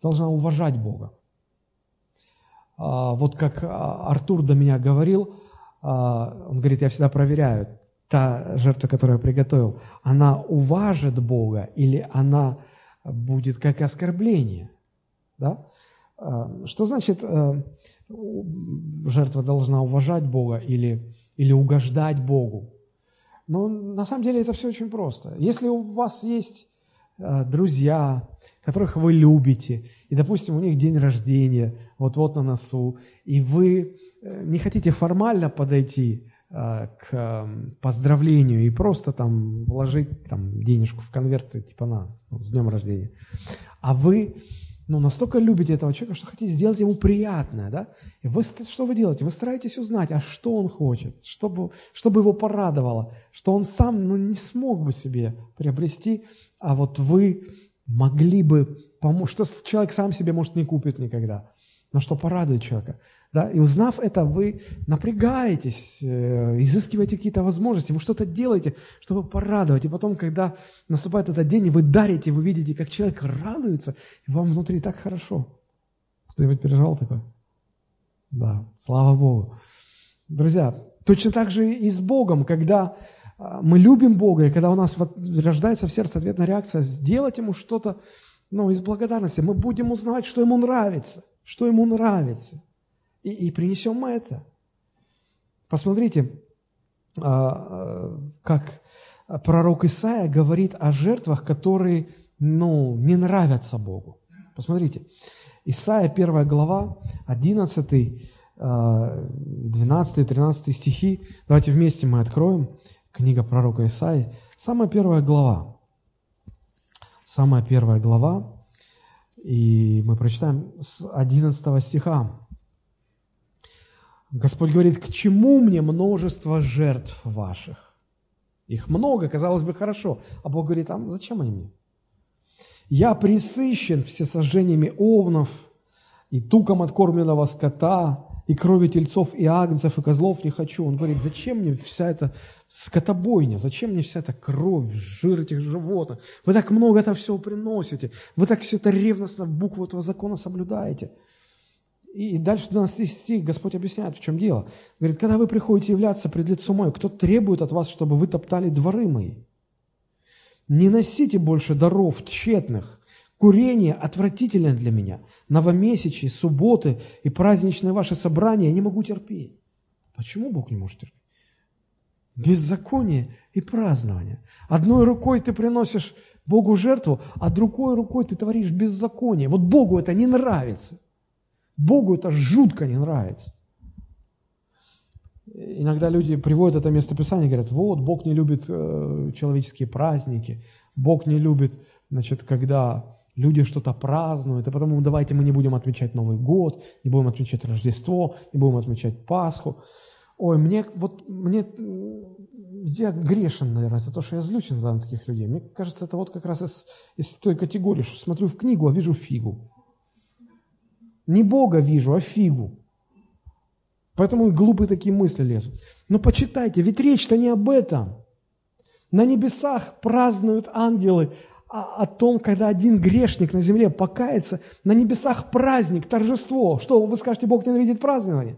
должна уважать Бога. Вот как Артур до меня говорил, он говорит, я всегда проверяю, та жертва, которую я приготовил, она уважит Бога или она будет как оскорбление? Да? А, что значит э, жертва должна уважать Бога или, или угождать Богу? Ну, на самом деле это все очень просто. Если у вас есть э, друзья, которых вы любите, и, допустим, у них день рождения вот-вот на носу, и вы э, не хотите формально подойти к эм, поздравлению и просто там вложить там, денежку в конверт, типа на, ну, с днем рождения. А вы ну, настолько любите этого человека, что хотите сделать ему приятное, да? И вы, что вы делаете? Вы стараетесь узнать, а что он хочет, чтобы, чтобы его порадовало, что он сам ну, не смог бы себе приобрести, а вот вы могли бы помочь, что человек сам себе, может, не купит никогда, но что порадует человека. Да? И узнав это, вы напрягаетесь, э, изыскиваете какие-то возможности, вы что-то делаете, чтобы порадовать. И потом, когда наступает этот день, и вы дарите, вы видите, как человек радуется, и вам внутри так хорошо. Кто-нибудь переживал такое? Да, слава Богу. Друзья, точно так же и с Богом, когда а, мы любим Бога, и когда у нас рождается в сердце ответная реакция, сделать Ему что-то ну, из благодарности, мы будем узнавать, что Ему нравится, что Ему нравится и, и принесем мы это. Посмотрите, а, а, как пророк Исаия говорит о жертвах, которые ну, не нравятся Богу. Посмотрите, Исаия, 1 глава, 11, 12, 13 стихи. Давайте вместе мы откроем. Книга пророка Исаии. Самая первая глава. Самая первая глава. И мы прочитаем с 11 стиха. Господь говорит, к чему мне множество жертв ваших? Их много, казалось бы, хорошо. А Бог говорит, а зачем они мне? Я присыщен всесожжениями овнов и туком откормленного скота, и крови тельцов, и агнцев, и козлов не хочу. Он говорит, зачем мне вся эта скотобойня, зачем мне вся эта кровь, жир этих животных? Вы так много это все приносите, вы так все это ревностно букву этого закона соблюдаете – и дальше 12 стих Господь объясняет, в чем дело. Говорит, когда вы приходите являться пред лицом мое, кто требует от вас, чтобы вы топтали дворы мои? Не носите больше даров тщетных, Курение отвратительно для меня. Новомесячие, субботы и праздничные ваши собрания я не могу терпеть. Почему Бог не может терпеть? Беззаконие и празднование. Одной рукой ты приносишь Богу жертву, а другой рукой ты творишь беззаконие. Вот Богу это не нравится. Богу это жутко не нравится. Иногда люди приводят это местописание и говорят, вот, Бог не любит э, человеческие праздники, Бог не любит, значит, когда люди что-то празднуют, и потому давайте мы не будем отмечать Новый год, не будем отмечать Рождество, не будем отмечать Пасху. Ой, мне вот, мне, я грешен, наверное, за то, что я злюсь на таких людей. Мне кажется, это вот как раз из, из той категории, что смотрю в книгу, а вижу фигу. Не Бога вижу, а фигу. Поэтому глупые такие мысли лезут. Но почитайте, ведь речь-то не об этом. На небесах празднуют ангелы о том, когда один грешник на земле покается. На небесах праздник, торжество. Что, вы скажете, Бог ненавидит празднование?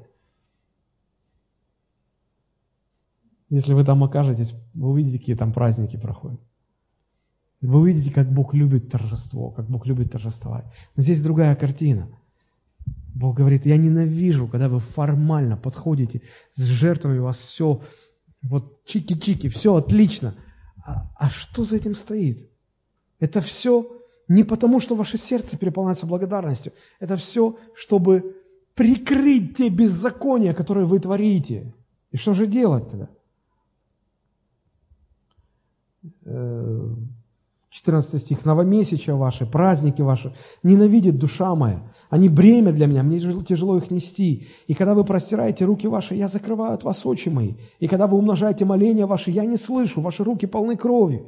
Если вы там окажетесь, вы увидите, какие там праздники проходят. Вы увидите, как Бог любит торжество, как Бог любит торжествовать. Но здесь другая картина – Бог говорит, я ненавижу, когда вы формально подходите с жертвами, у вас все вот чики-чики, все отлично. А, а что за этим стоит? Это все не потому, что ваше сердце переполняется благодарностью. Это все, чтобы прикрыть те беззакония, которые вы творите. И что же делать тогда? Э, 14 стих. «Новомесяча ваши, праздники ваши ненавидит душа моя. Они бремя для меня, мне тяжело их нести. И когда вы простираете руки ваши, я закрываю от вас очи мои. И когда вы умножаете моления ваши, я не слышу, ваши руки полны крови».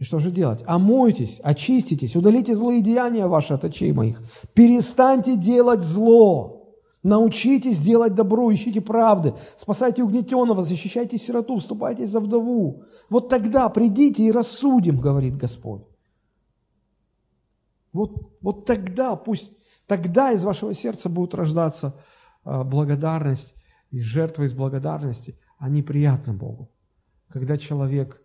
И что же делать? Омойтесь, очиститесь, удалите злые деяния ваши от очей моих. Перестаньте делать зло. Научитесь делать добро, ищите правды, спасайте угнетенного, защищайте сироту, вступайте за вдову. Вот тогда придите и рассудим, говорит Господь. Вот, вот тогда, пусть тогда из вашего сердца будет рождаться а, благодарность, и жертвы из благодарности, они приятны Богу. Когда человек,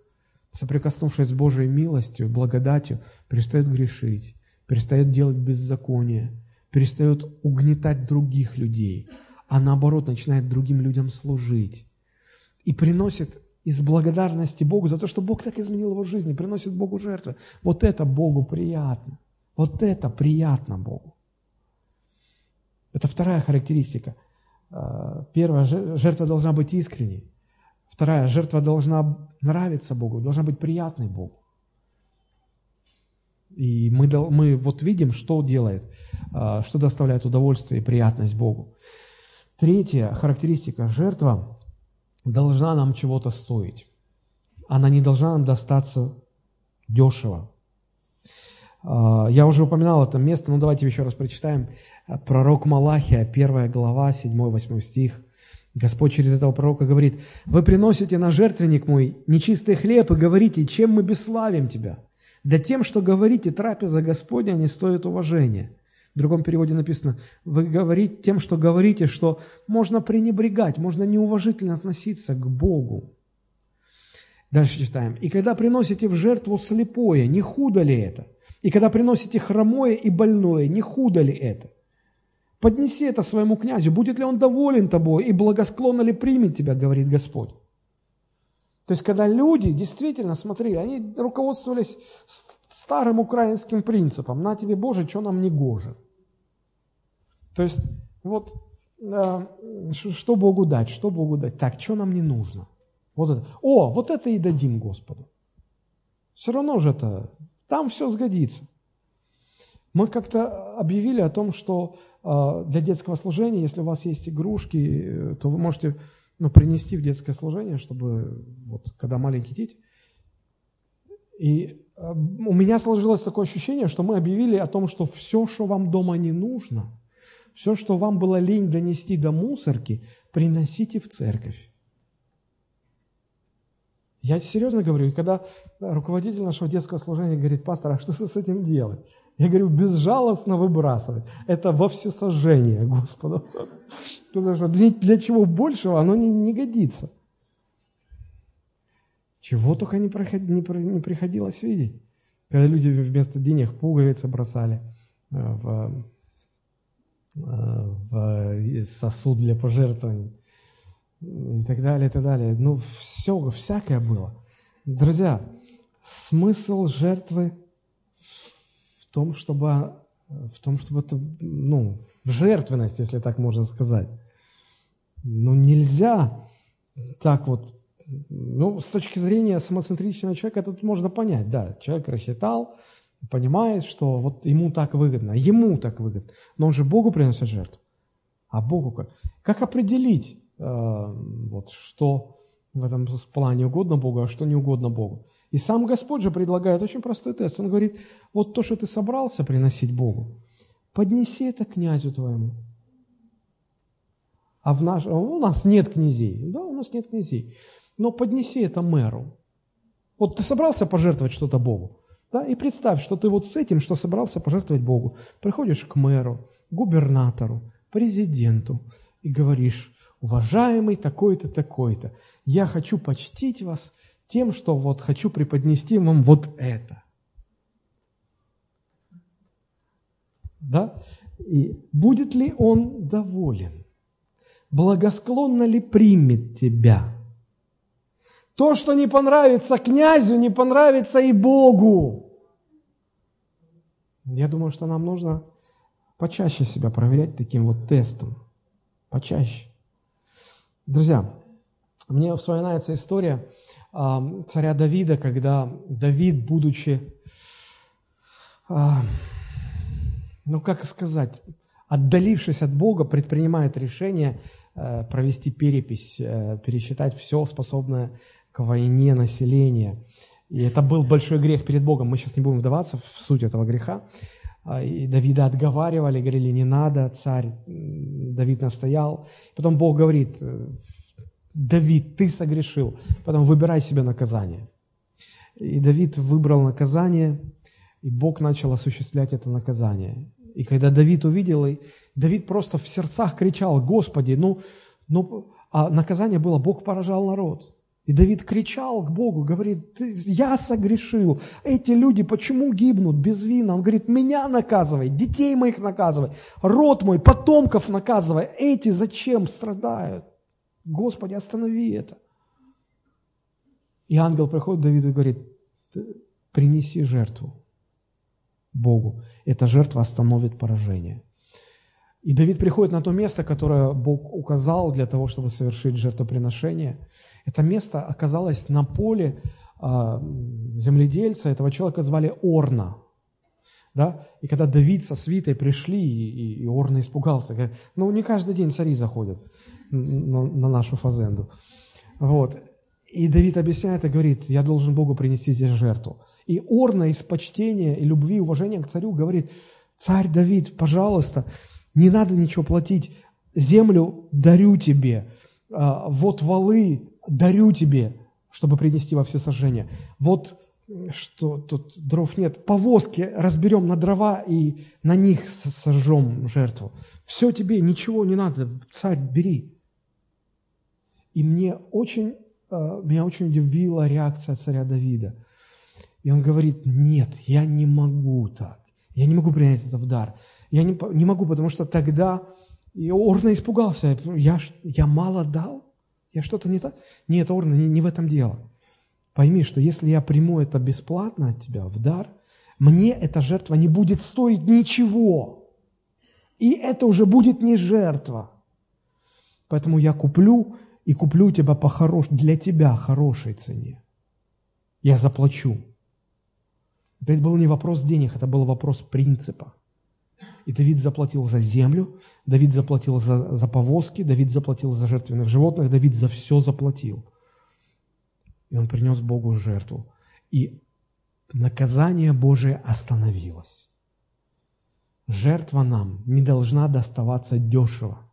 соприкоснувшись с Божьей милостью, благодатью, перестает грешить, перестает делать беззаконие – перестает угнетать других людей, а наоборот начинает другим людям служить. И приносит из благодарности Богу за то, что Бог так изменил его жизнь, и приносит Богу жертвы. Вот это Богу приятно. Вот это приятно Богу. Это вторая характеристика. А, первая, жертва должна быть искренней. Вторая, жертва должна нравиться Богу, должна быть приятной Богу. И мы, мы вот видим, что делает, а, что доставляет удовольствие и приятность Богу. Третья характеристика – жертва должна нам чего-то стоить. Она не должна нам достаться дешево. А, я уже упоминал это место, но давайте еще раз прочитаем. Пророк Малахия, 1 глава, 7-8 стих. Господь через этого пророка говорит, «Вы приносите на жертвенник мой нечистый хлеб и говорите, чем мы бесславим Тебя?» Да тем, что говорите трапеза Господня, не стоит уважения. В другом переводе написано, вы говорите тем, что говорите, что можно пренебрегать, можно неуважительно относиться к Богу. Дальше читаем. «И когда приносите в жертву слепое, не худо ли это? И когда приносите хромое и больное, не худо ли это? Поднеси это своему князю, будет ли он доволен тобой и благосклонно ли примет тебя, говорит Господь. То есть, когда люди действительно, смотри, они руководствовались старым украинским принципом, на тебе, Боже, что нам не гоже. То есть, вот, э, что Богу дать, что Богу дать? Так, что нам не нужно? Вот это. О, вот это и дадим Господу. Все равно же это, там все сгодится. Мы как-то объявили о том, что э, для детского служения, если у вас есть игрушки, э, то вы можете ну, принести в детское служение, чтобы вот когда маленькие дети. И э, у меня сложилось такое ощущение, что мы объявили о том, что все, что вам дома не нужно, все, что вам было лень донести до мусорки, приносите в церковь. Я серьезно говорю, когда руководитель нашего детского служения говорит, пастор, а что с этим делать? Я говорю, безжалостно выбрасывать. Это во всесожжение Господу. Потому что для, чего большего оно не, не годится. Чего только не, проход, не, не приходилось видеть. Когда люди вместо денег пуговицы бросали э, в, э, в сосуд для пожертвований и так далее, и так далее. Ну, все, всякое было. Друзья, смысл жертвы в том, чтобы, в том, чтобы это, ну, в жертвенность, если так можно сказать. Ну, нельзя так вот, ну, с точки зрения самоцентричного человека, это можно понять, да, человек рассчитал, понимает, что вот ему так выгодно, ему так выгодно, но он же Богу приносит жертву. А Богу как? Как определить, э, вот, что в этом плане угодно Богу, а что не угодно Богу? И сам Господь же предлагает очень простой тест. Он говорит, вот то, что ты собрался приносить Богу, поднеси это князю твоему. А в наш... у нас нет князей. Да, у нас нет князей. Но поднеси это мэру. Вот ты собрался пожертвовать что-то Богу. Да, и представь, что ты вот с этим, что собрался пожертвовать Богу, приходишь к мэру, губернатору, президенту и говоришь, уважаемый такой-то, такой-то, я хочу почтить вас тем, что вот хочу преподнести вам вот это. Да? И будет ли он доволен? Благосклонно ли примет тебя? То, что не понравится князю, не понравится и Богу. Я думаю, что нам нужно почаще себя проверять таким вот тестом. Почаще. Друзья, мне вспоминается история э, царя Давида, когда Давид, будучи, э, ну как сказать, отдалившись от Бога, предпринимает решение э, провести перепись, э, пересчитать все способное к войне население. И это был большой грех перед Богом. Мы сейчас не будем вдаваться в суть этого греха. А, и Давида отговаривали, говорили, не надо, царь. Давид настоял. Потом Бог говорит, Давид, ты согрешил, потом выбирай себе наказание. И Давид выбрал наказание, и Бог начал осуществлять это наказание. И когда Давид увидел, и Давид просто в сердцах кричал, Господи, ну, ну, а наказание было, Бог поражал народ. И Давид кричал к Богу, говорит, я согрешил, эти люди почему гибнут без вина? Он говорит, меня наказывай, детей моих наказывай, род мой, потомков наказывай, эти зачем страдают? Господи, останови это. И ангел приходит к Давиду и говорит, принеси жертву Богу. Эта жертва остановит поражение. И Давид приходит на то место, которое Бог указал для того, чтобы совершить жертвоприношение. Это место оказалось на поле а, земледельца, этого человека звали Орна. Да? И когда Давид со свитой пришли, и, и Орна испугался, говорит, ну не каждый день цари заходят на, на нашу фазенду. Вот. И Давид объясняет и говорит, я должен Богу принести здесь жертву. И Орна из почтения и любви и уважения к царю говорит, царь Давид, пожалуйста, не надо ничего платить, землю дарю тебе, а, вот валы дарю тебе, чтобы принести во все сожжения. Вот что тут дров нет, повозки разберем на дрова и на них сожжем жертву. Все тебе, ничего не надо, царь, бери. И мне очень, э, меня очень удивила реакция царя Давида. И он говорит, нет, я не могу так. Я не могу принять это в дар. Я не, не могу, потому что тогда и Орна испугался. Я, я мало дал? Я что-то не так? Нет, Орна, не, не в этом дело. Пойми, что если я приму это бесплатно от тебя, в дар, мне эта жертва не будет стоить ничего. И это уже будет не жертва. Поэтому я куплю и куплю тебя по хорош, для тебя хорошей цене. Я заплачу. Это был не вопрос денег, это был вопрос принципа. И Давид заплатил за землю, Давид заплатил за, за повозки, Давид заплатил за жертвенных животных, Давид за все заплатил. И он принес Богу жертву. И наказание Божие остановилось. Жертва нам не должна доставаться дешево.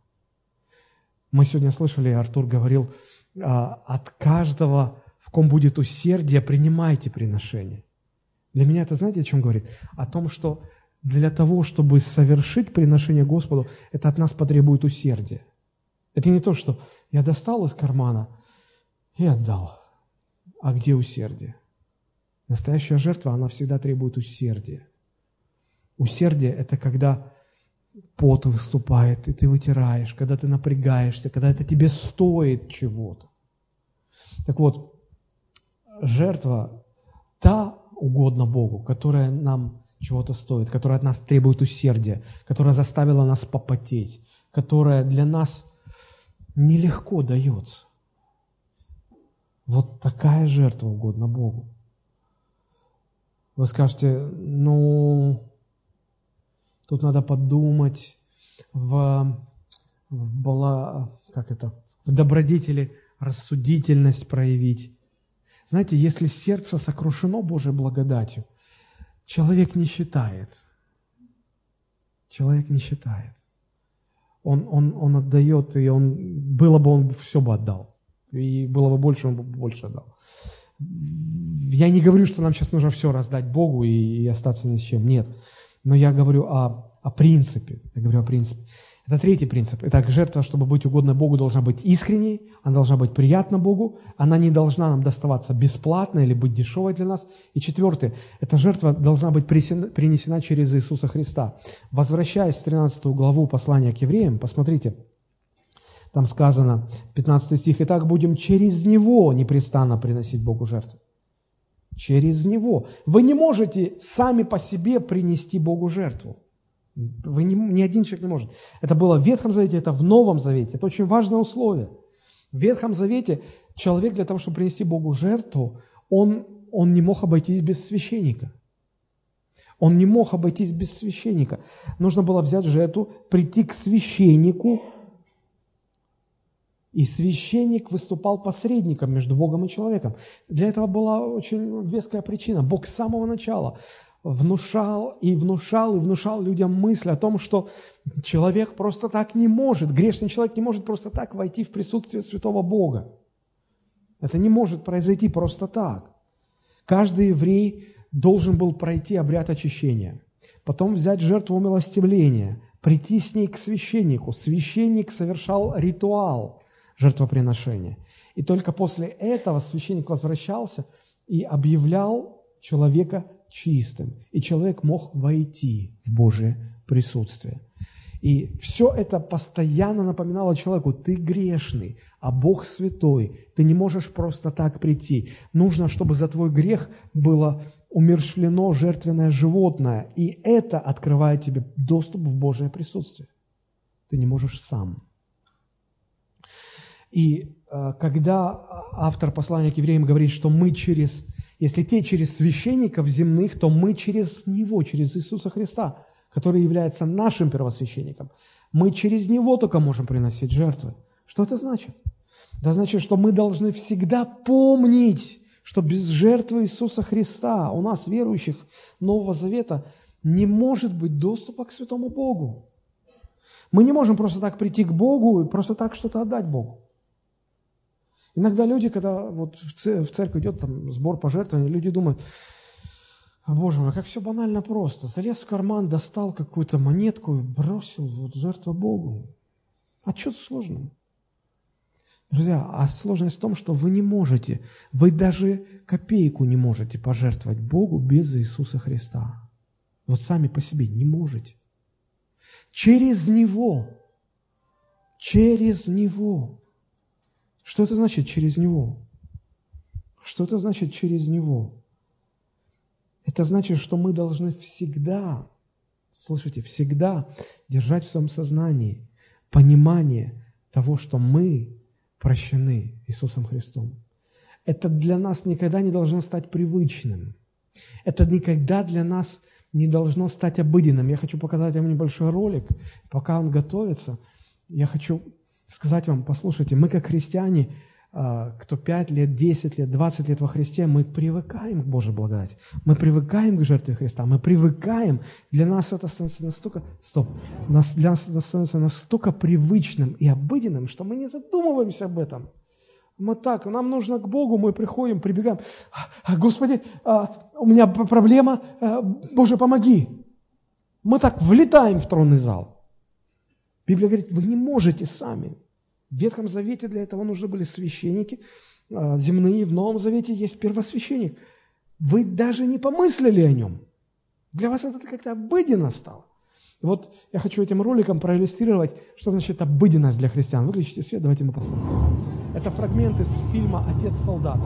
Мы сегодня слышали, Артур говорил, а, от каждого, в ком будет усердие, принимайте приношение. Для меня это, знаете, о чем говорит? О том, что для того, чтобы совершить приношение Господу, это от нас потребует усердия. Это не то, что я достал из кармана и отдал. А где усердие? Настоящая жертва, она всегда требует усердия. Усердие – это когда пот выступает, и ты вытираешь, когда ты напрягаешься, когда это тебе стоит чего-то. Так вот, жертва та угодна Богу, которая нам чего-то стоит, которая от нас требует усердия, которая заставила нас попотеть, которая для нас нелегко дается. Вот такая жертва угодна Богу. Вы скажете, ну, тут надо подумать в, в была, как это, в добродетели рассудительность проявить. Знаете, если сердце сокрушено Божьей благодатью, человек не считает. Человек не считает. Он, он, он отдает, и он, было бы, он все бы отдал. И было бы больше, он бы больше отдал. Я не говорю, что нам сейчас нужно все раздать Богу и, остаться ни с чем. Нет. Но я говорю о, о принципе. Я говорю о принципе. Это третий принцип. Итак, жертва, чтобы быть угодной Богу, должна быть искренней, она должна быть приятна Богу, она не должна нам доставаться бесплатно или быть дешевой для нас. И четвертый, эта жертва должна быть принесена через Иисуса Христа. Возвращаясь в 13 главу послания к евреям, посмотрите, там сказано, 15 стих, «Итак, будем через Него непрестанно приносить Богу жертвы». Через Него. Вы не можете сами по себе принести Богу жертву. Вы не, ни один человек не может. Это было в Ветхом Завете, это в Новом Завете. Это очень важное условие. В Ветхом Завете человек для того, чтобы принести Богу жертву, он, он не мог обойтись без священника. Он не мог обойтись без священника. Нужно было взять жертву, прийти к священнику, и священник выступал посредником между Богом и человеком. Для этого была очень веская причина. Бог с самого начала внушал и внушал и внушал людям мысль о том, что человек просто так не может, грешный человек не может просто так войти в присутствие святого Бога. Это не может произойти просто так. Каждый еврей должен был пройти обряд очищения, потом взять жертву умилостивления, прийти с ней к священнику. Священник совершал ритуал жертвоприношения. И только после этого священник возвращался и объявлял человека чистым, и человек мог войти в Божие присутствие. И все это постоянно напоминало человеку, ты грешный, а Бог святой, ты не можешь просто так прийти. Нужно, чтобы за твой грех было умершвлено жертвенное животное, и это открывает тебе доступ в Божие присутствие. Ты не можешь сам. И э, когда автор послания к евреям говорит, что мы через если те через священников земных, то мы через Него, через Иисуса Христа, который является нашим первосвященником. Мы через Него только можем приносить жертвы. Что это значит? Это значит, что мы должны всегда помнить, что без жертвы Иисуса Христа у нас, верующих Нового Завета, не может быть доступа к святому Богу. Мы не можем просто так прийти к Богу и просто так что-то отдать Богу. Иногда люди, когда вот в церковь идет там сбор пожертвований, люди думают, Боже мой, как все банально просто. Залез в карман, достал какую-то монетку и бросил, вот жертва Богу. А что тут сложного? Друзья, а сложность в том, что вы не можете, вы даже копейку не можете пожертвовать Богу без Иисуса Христа. Вот сами по себе не можете. Через Него, через Него что это значит через Него? Что это значит через Него? Это значит, что мы должны всегда, слышите, всегда держать в своем сознании понимание того, что мы прощены Иисусом Христом. Это для нас никогда не должно стать привычным. Это никогда для нас не должно стать обыденным. Я хочу показать вам небольшой ролик. Пока он готовится, я хочу сказать вам, послушайте, мы как христиане, а, кто 5 лет, 10 лет, 20 лет во Христе, мы привыкаем к Божьей благодати, мы привыкаем к жертве Христа, мы привыкаем, для нас это становится настолько, стоп, для нас это становится настолько привычным и обыденным, что мы не задумываемся об этом. Мы так, нам нужно к Богу, мы приходим, прибегаем, «А, Господи, а, у меня проблема, Боже, помоги. Мы так влетаем в тронный зал – Библия говорит, вы не можете сами. В Ветхом Завете для этого нужны были священники а, земные, в Новом Завете есть первосвященник. Вы даже не помыслили о нем. Для вас это как-то обыденно стало. Вот я хочу этим роликом проиллюстрировать, что значит обыденность для христиан. Выключите свет, давайте мы посмотрим. Это фрагмент из фильма «Отец солдата».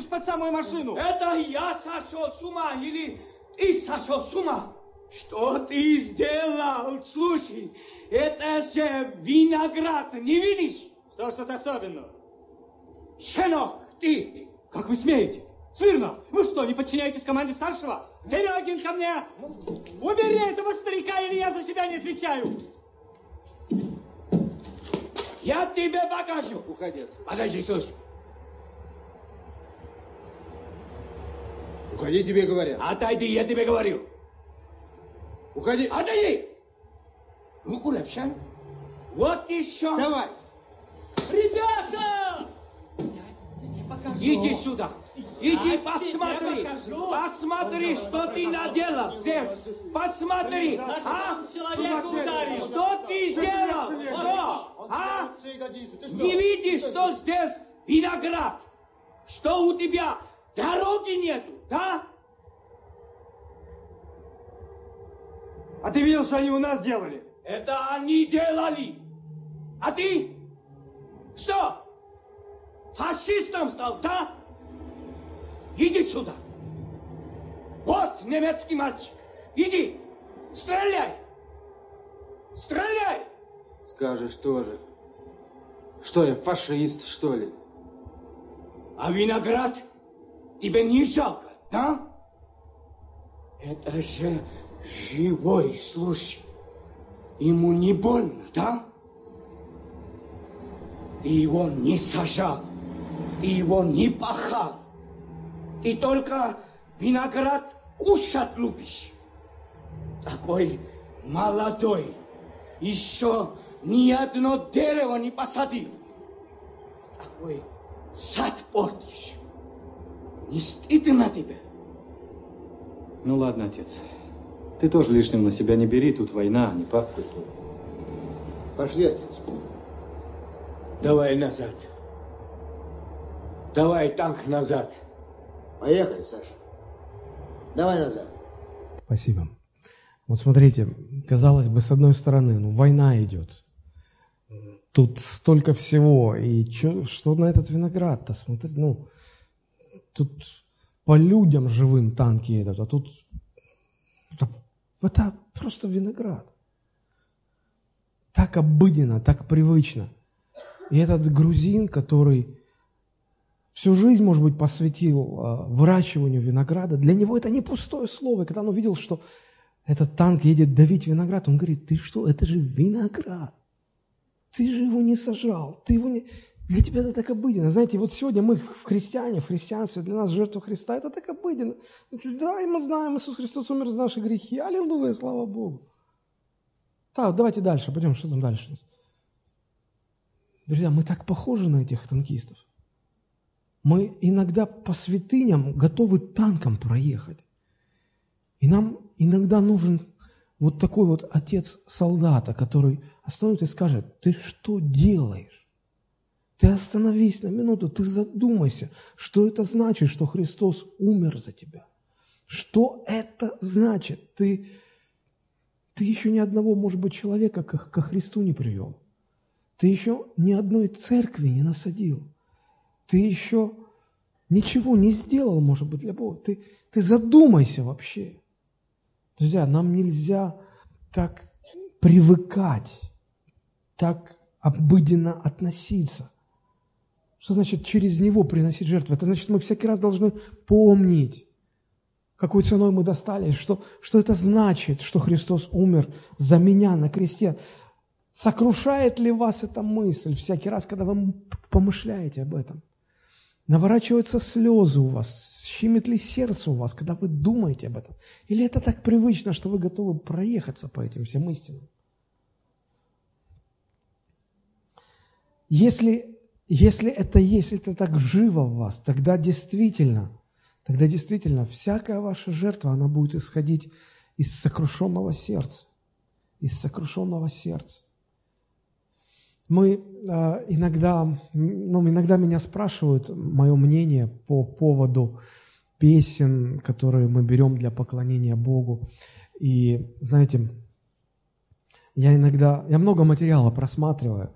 Лезешь под самую машину? Это я сошел с ума или ты сошел с ума? Что ты сделал? Слушай, это же виноград, не видишь? Что что-то особенного? Щенок, ты! Как вы смеете? Смирно, вы что, не подчиняетесь команде старшего? Серегин, ко мне! Убери этого старика, или я за себя не отвечаю! Я тебе покажу! Уходи. Подожди, слушай. Уходи, тебе говорят. Отойди, я тебе говорю. Уходи. Отойди! Руку левша. Вот еще. Давай. Ребята! Иди сюда. Иди посмотри. Посмотри, что ты наделал здесь. Посмотри. А? Что ты сделал? Что? А? Не видишь, что здесь виноград? Что у тебя дороги нету? Да? А ты видел, что они у нас делали? Это они делали. А ты? Что? Фашистом стал, да? Иди сюда. Вот немецкий мальчик. Иди, стреляй. Стреляй. Скажешь тоже. Что я, фашист, что ли? А виноград тебе не жалко? Да? Это же живой случай. Ему не больно, да? Ты его не сажал, ты его не пахал. Ты только виноград кушать любишь. Такой молодой, еще ни одно дерево не посадил. Такой сад портишь. Не стыдно тебе? Ну ладно, отец. Ты тоже лишнего на себя не бери, тут война, а не папка. Пошли, отец. Давай назад. Давай танк назад. Поехали, Саша. Давай назад. Спасибо. Вот смотрите, казалось бы, с одной стороны, ну, война идет. Тут столько всего. И чё, что на этот виноград-то? Смотри, ну, тут по людям живым танки едут, а тут это, это просто виноград. Так обыденно, так привычно. И этот грузин, который всю жизнь, может быть, посвятил э, выращиванию винограда, для него это не пустое слово. И когда он увидел, что этот танк едет давить виноград, он говорит, ты что, это же виноград. Ты же его не сажал, ты его не... Для тебя это так обыденно. Знаете, вот сегодня мы в христиане, в христианстве, для нас жертва Христа, это так обыденно. Да, и мы знаем, Иисус Христос умер за наши грехи. Аллилуйя, слава Богу. Так, давайте дальше, пойдем, что там дальше. Друзья, мы так похожи на этих танкистов. Мы иногда по святыням готовы танком проехать. И нам иногда нужен вот такой вот отец солдата, который остановит и скажет, ты что делаешь? Ты остановись на минуту, ты задумайся, что это значит, что Христос умер за тебя. Что это значит? Ты, ты еще ни одного, может быть, человека ко, ко Христу не привел. Ты еще ни одной церкви не насадил. Ты еще ничего не сделал, может быть, для Бога. Ты, ты задумайся вообще. Друзья, нам нельзя так привыкать, так обыденно относиться – что значит через него приносить жертву? Это значит, мы всякий раз должны помнить, какой ценой мы достали, что, что это значит, что Христос умер за меня на кресте. Сокрушает ли вас эта мысль всякий раз, когда вы помышляете об этом? Наворачиваются слезы у вас, щемит ли сердце у вас, когда вы думаете об этом? Или это так привычно, что вы готовы проехаться по этим всем истинам? Если Если это есть, это так живо в вас, тогда действительно, тогда действительно всякая ваша жертва, она будет исходить из сокрушенного сердца. Из сокрушенного сердца. Мы э, иногда, ну, иногда меня спрашивают мое мнение по поводу песен, которые мы берем для поклонения Богу. И, знаете, я иногда, я много материала просматриваю,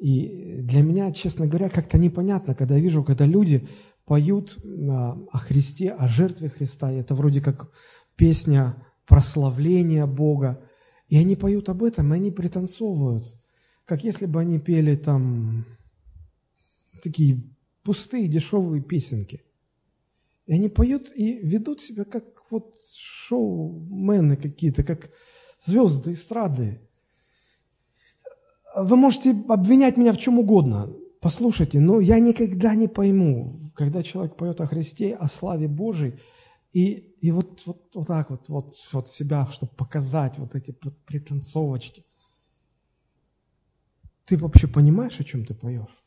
и для меня, честно говоря, как-то непонятно, когда я вижу, когда люди поют а, о Христе, о жертве Христа, и это вроде как песня прославления Бога, и они поют об этом, и они пританцовывают, как если бы они пели там такие пустые, дешевые песенки. И они поют и ведут себя как вот шоумены какие-то, как звезды эстрады. Вы можете обвинять меня в чем угодно, послушайте, но я никогда не пойму, когда человек поет о Христе, о славе Божией, и, и вот, вот, вот так вот, вот, вот себя, чтобы показать вот эти пританцовочки. Ты вообще понимаешь, о чем ты поешь?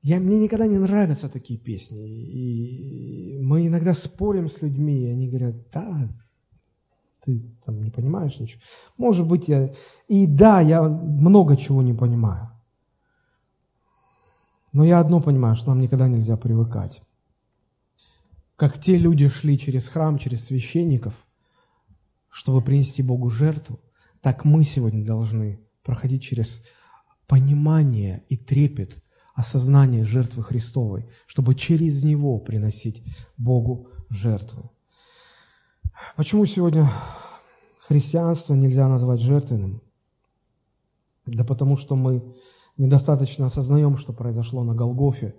Я, мне никогда не нравятся такие песни. И мы иногда спорим с людьми, и они говорят, да, ты там не понимаешь ничего. Может быть, я... И да, я много чего не понимаю. Но я одно понимаю, что нам никогда нельзя привыкать. Как те люди шли через храм, через священников, чтобы принести Богу жертву, так мы сегодня должны проходить через понимание и трепет осознание жертвы Христовой, чтобы через него приносить Богу жертву. Почему сегодня христианство нельзя назвать жертвенным? Да потому что мы недостаточно осознаем, что произошло на Голгофе,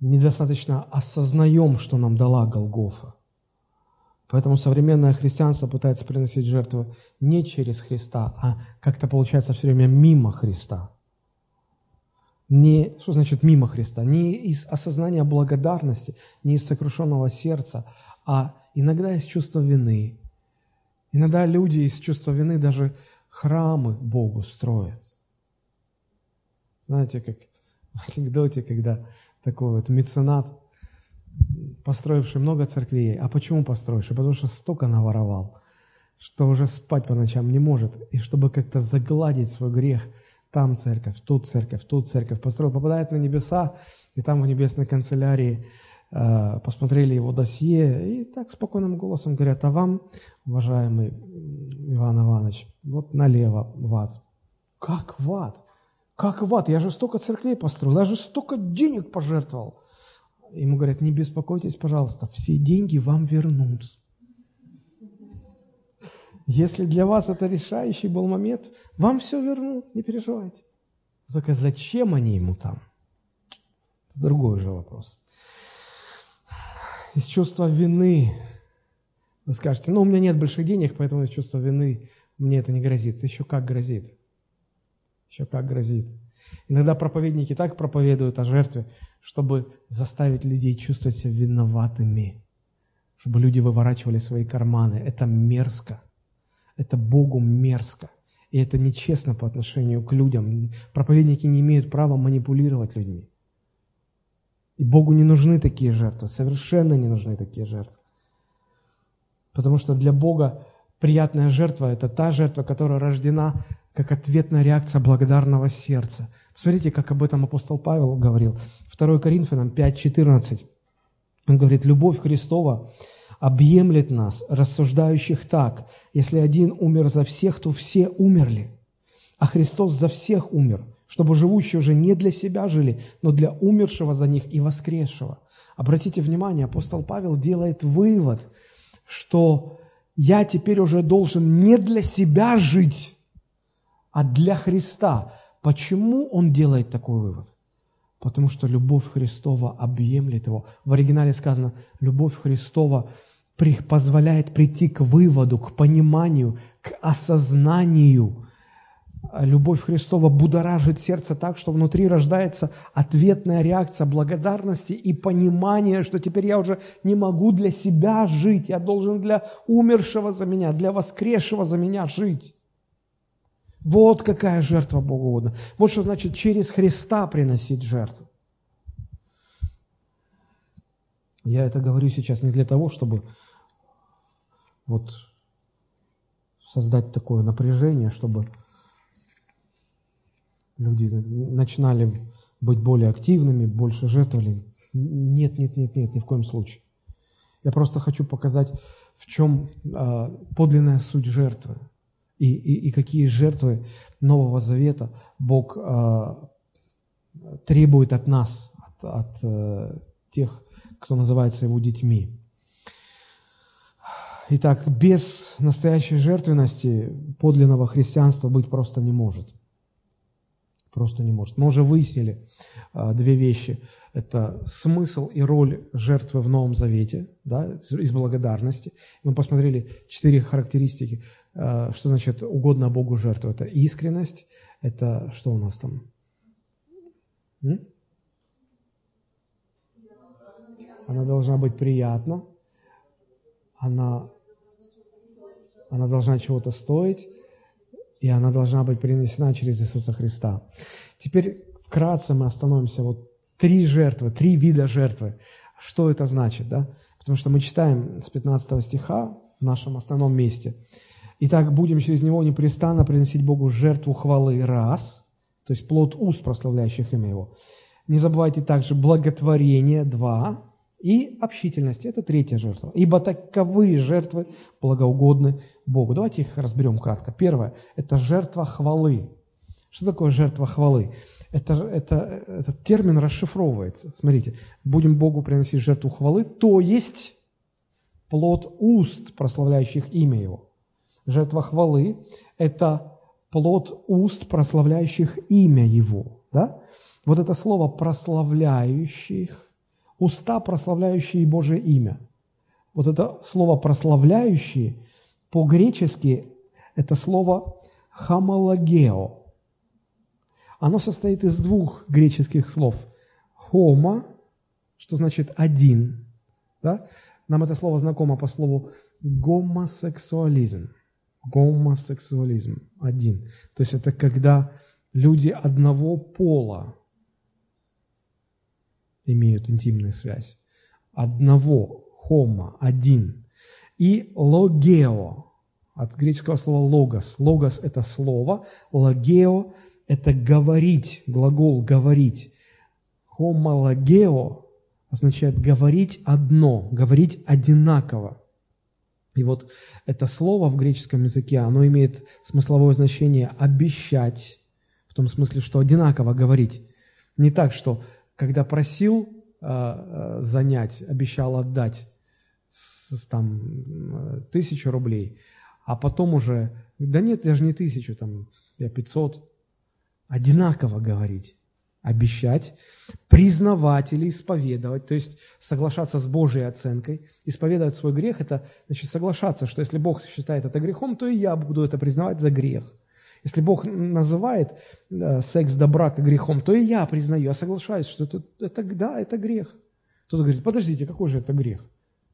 недостаточно осознаем, что нам дала Голгофа. Поэтому современное христианство пытается приносить жертвы не через Христа, а как-то получается все время мимо Христа – не, что значит мимо Христа? Не из осознания благодарности, не из сокрушенного сердца, а иногда из чувства вины. Иногда люди из чувства вины даже храмы Богу строят. Знаете, как в анекдоте, когда такой вот меценат, построивший много церквей. А почему построивший? Потому что столько наворовал, что уже спать по ночам не может. И чтобы как-то загладить свой грех – там церковь, тут церковь, тут церковь, построил, попадает на небеса, и там в небесной канцелярии посмотрели его досье, и так спокойным голосом говорят, а вам, уважаемый Иван Иванович, вот налево в ад. Как в ад? Как в ад? Я же столько церквей построил, я же столько денег пожертвовал. Ему говорят, не беспокойтесь, пожалуйста, все деньги вам вернут. Если для вас это решающий был момент, вам все вернут, не переживайте. Только зачем они ему там? Это другой же вопрос. Из чувства вины вы скажете, ну, у меня нет больших денег, поэтому из чувства вины мне это не грозит. Еще как грозит. Еще как грозит. Иногда проповедники так проповедуют о жертве, чтобы заставить людей чувствовать себя виноватыми, чтобы люди выворачивали свои карманы. Это мерзко. Это Богу мерзко. И это нечестно по отношению к людям. Проповедники не имеют права манипулировать людьми. И Богу не нужны такие жертвы, совершенно не нужны такие жертвы. Потому что для Бога приятная жертва – это та жертва, которая рождена как ответная реакция благодарного сердца. Посмотрите, как об этом апостол Павел говорил. 2 Коринфянам 5.14. Он говорит, «Любовь Христова объемлет нас, рассуждающих так, если один умер за всех, то все умерли, а Христос за всех умер, чтобы живущие уже не для себя жили, но для умершего за них и воскресшего. Обратите внимание, апостол Павел делает вывод, что я теперь уже должен не для себя жить, а для Христа. Почему он делает такой вывод? Потому что любовь Христова объемлет его. В оригинале сказано, любовь Христова позволяет прийти к выводу, к пониманию, к осознанию. Любовь Христова будоражит сердце так, что внутри рождается ответная реакция благодарности и понимания, что теперь я уже не могу для себя жить, я должен для умершего за меня, для воскресшего за меня жить. Вот какая жертва Богу угодна. Вот что значит через Христа приносить жертву. Я это говорю сейчас не для того, чтобы вот создать такое напряжение, чтобы люди начинали быть более активными, больше жертвовали. Нет, нет, нет, нет, ни в коем случае. Я просто хочу показать, в чем э, подлинная суть жертвы и, и, и какие жертвы Нового Завета Бог э, требует от нас, от, от э, тех, кто называется Его детьми. Итак, без настоящей жертвенности подлинного христианства быть просто не может. Просто не может. Мы уже выяснили а, две вещи. Это смысл и роль жертвы в Новом Завете, да, из благодарности. Мы посмотрели четыре характеристики, а, что значит угодно Богу жертва. Это искренность, это что у нас там? М? Она должна быть приятна, она она должна чего-то стоить, и она должна быть принесена через Иисуса Христа. Теперь вкратце мы остановимся. Вот три жертвы, три вида жертвы. Что это значит, да? Потому что мы читаем с 15 стиха в нашем основном месте. Итак, будем через него непрестанно приносить Богу жертву хвалы раз, то есть плод уст, прославляющих имя Его. Не забывайте также благотворение два, и общительность – это третья жертва. Ибо таковые жертвы благоугодны Богу. Давайте их разберем кратко. Первое – это жертва хвалы. Что такое жертва хвалы? Это, это, этот термин расшифровывается. Смотрите, будем Богу приносить жертву хвалы, то есть плод уст, прославляющих имя Его. Жертва хвалы – это плод уст, прославляющих имя Его. Да? Вот это слово «прославляющих» уста, прославляющие Божие имя. Вот это слово «прославляющие» по-гречески это слово «хамалагео». Оно состоит из двух греческих слов. «Хома», что значит «один». Да? Нам это слово знакомо по слову «гомосексуализм». Гомосексуализм – один. То есть это когда люди одного пола имеют интимную связь. Одного, хома, один. И логео, от греческого слова логос. Логос – это слово, логео – это говорить, глагол говорить. Хомологео означает говорить одно, говорить одинаково. И вот это слово в греческом языке, оно имеет смысловое значение обещать, в том смысле, что одинаково говорить. Не так, что когда просил э, занять, обещал отдать с, там тысячу рублей, а потом уже, да нет, я же не тысячу, там, я пятьсот. Одинаково говорить, обещать, признавать или исповедовать, то есть соглашаться с Божьей оценкой. Исповедовать свой грех – это значит соглашаться, что если Бог считает это грехом, то и я буду это признавать за грех – если Бог называет э, секс до брака грехом, то и я признаю, я соглашаюсь, что это, это да, это грех. Кто-то говорит, подождите, какой же это грех?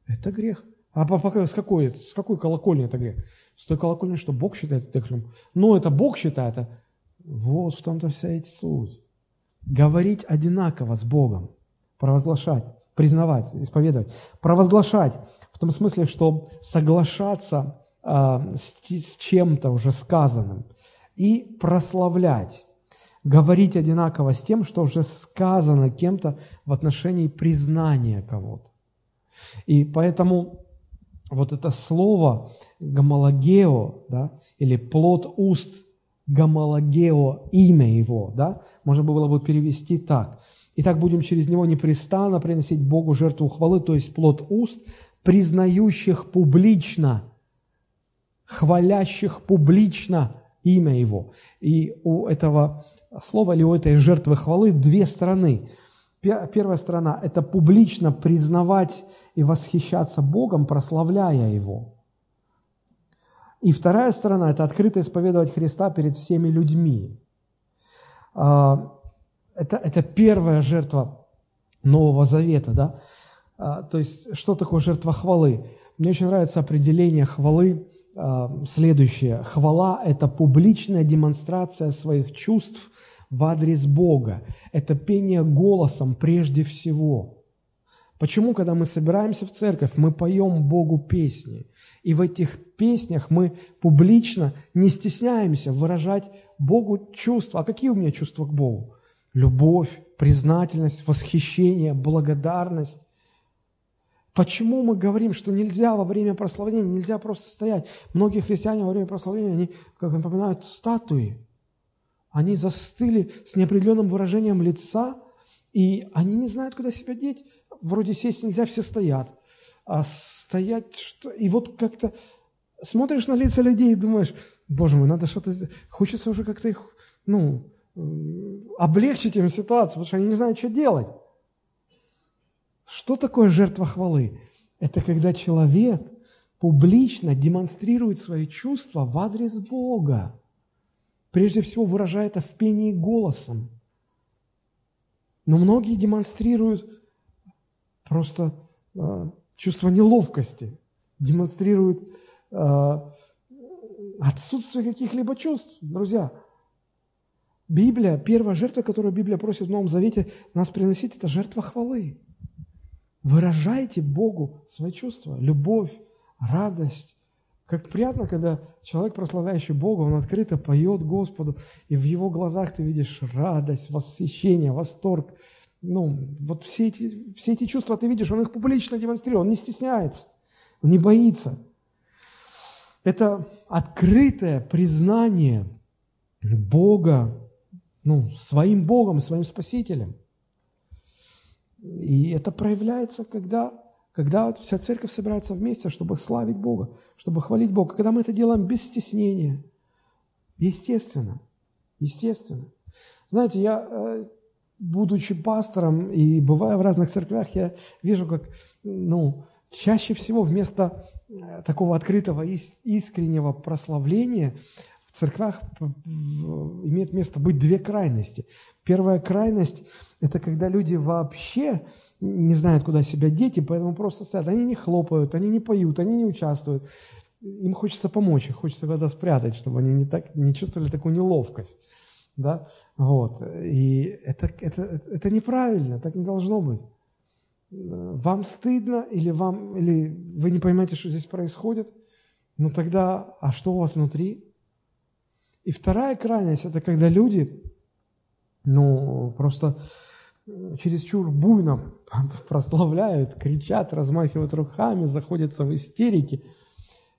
Это грех. А пока, с, какой, с какой колокольни это грех? С той колокольни, что Бог считает это грехом. Ну, это Бог считает, а вот в том-то вся эта суть. Говорить одинаково с Богом, провозглашать, признавать, исповедовать. Провозглашать в том смысле, что соглашаться э, с, с чем-то уже сказанным и прославлять, говорить одинаково с тем, что уже сказано кем-то в отношении признания кого-то. И поэтому вот это слово гомологео, да, или плод уст гомологео, имя его, да, можно было бы перевести так. Итак, будем через него непрестанно приносить Богу жертву хвалы, то есть плод уст, признающих публично, хвалящих публично имя Его. И у этого слова или у этой жертвы хвалы две стороны. Первая сторона – это публично признавать и восхищаться Богом, прославляя Его. И вторая сторона – это открыто исповедовать Христа перед всеми людьми. А, это, это первая жертва Нового Завета. Да? А, то есть, что такое жертва хвалы? Мне очень нравится определение хвалы следующее. Хвала – это публичная демонстрация своих чувств в адрес Бога. Это пение голосом прежде всего. Почему, когда мы собираемся в церковь, мы поем Богу песни? И в этих песнях мы публично не стесняемся выражать Богу чувства. А какие у меня чувства к Богу? Любовь, признательность, восхищение, благодарность. Почему мы говорим, что нельзя во время прославления, нельзя просто стоять? Многие христиане во время прославления, они, как напоминают, статуи. Они застыли с неопределенным выражением лица, и они не знают, куда себя деть. Вроде сесть нельзя, все стоят. А стоять, что... И вот как-то смотришь на лица людей и думаешь, боже мой, надо что-то сделать. Хочется уже как-то их, ну, облегчить им ситуацию, потому что они не знают, что делать. Что такое жертва хвалы? Это когда человек публично демонстрирует свои чувства в адрес Бога. Прежде всего выражая это в пении голосом. Но многие демонстрируют просто э, чувство неловкости, демонстрируют э, отсутствие каких-либо чувств. Друзья, Библия, первая жертва, которую Библия просит в Новом Завете нас приносить, это жертва хвалы. Выражайте Богу свои чувства, любовь, радость, как приятно, когда человек, прославляющий Бога, он открыто поет Господу, и в его глазах ты видишь радость, восхищение, восторг. Ну, вот все эти, все эти чувства ты видишь, он их публично демонстрирует, он не стесняется, он не боится. Это открытое признание Бога, ну, своим Богом, своим Спасителем. И это проявляется, когда когда вот вся церковь собирается вместе, чтобы славить Бога, чтобы хвалить Бога, когда мы это делаем без стеснения, естественно, естественно. Знаете, я, э, будучи пастором и бывая в разных церквях, я вижу, как, ну, чаще всего вместо э, такого открытого, искреннего прославления в церквях имеет место быть две крайности. Первая крайность – это когда люди вообще не знают, куда себя деть, и поэтому просто стоят. Они не хлопают, они не поют, они не участвуют. Им хочется помочь, их хочется куда-то спрятать, чтобы они не, так, не чувствовали такую неловкость. Да? Вот. И это, это, это неправильно, так не должно быть. Вам стыдно или, вам, или вы не понимаете, что здесь происходит? Ну тогда, а что у вас внутри? И вторая крайность – это когда люди, ну, просто чересчур буйно (laughs) прославляют, кричат, размахивают руками, заходятся в истерике.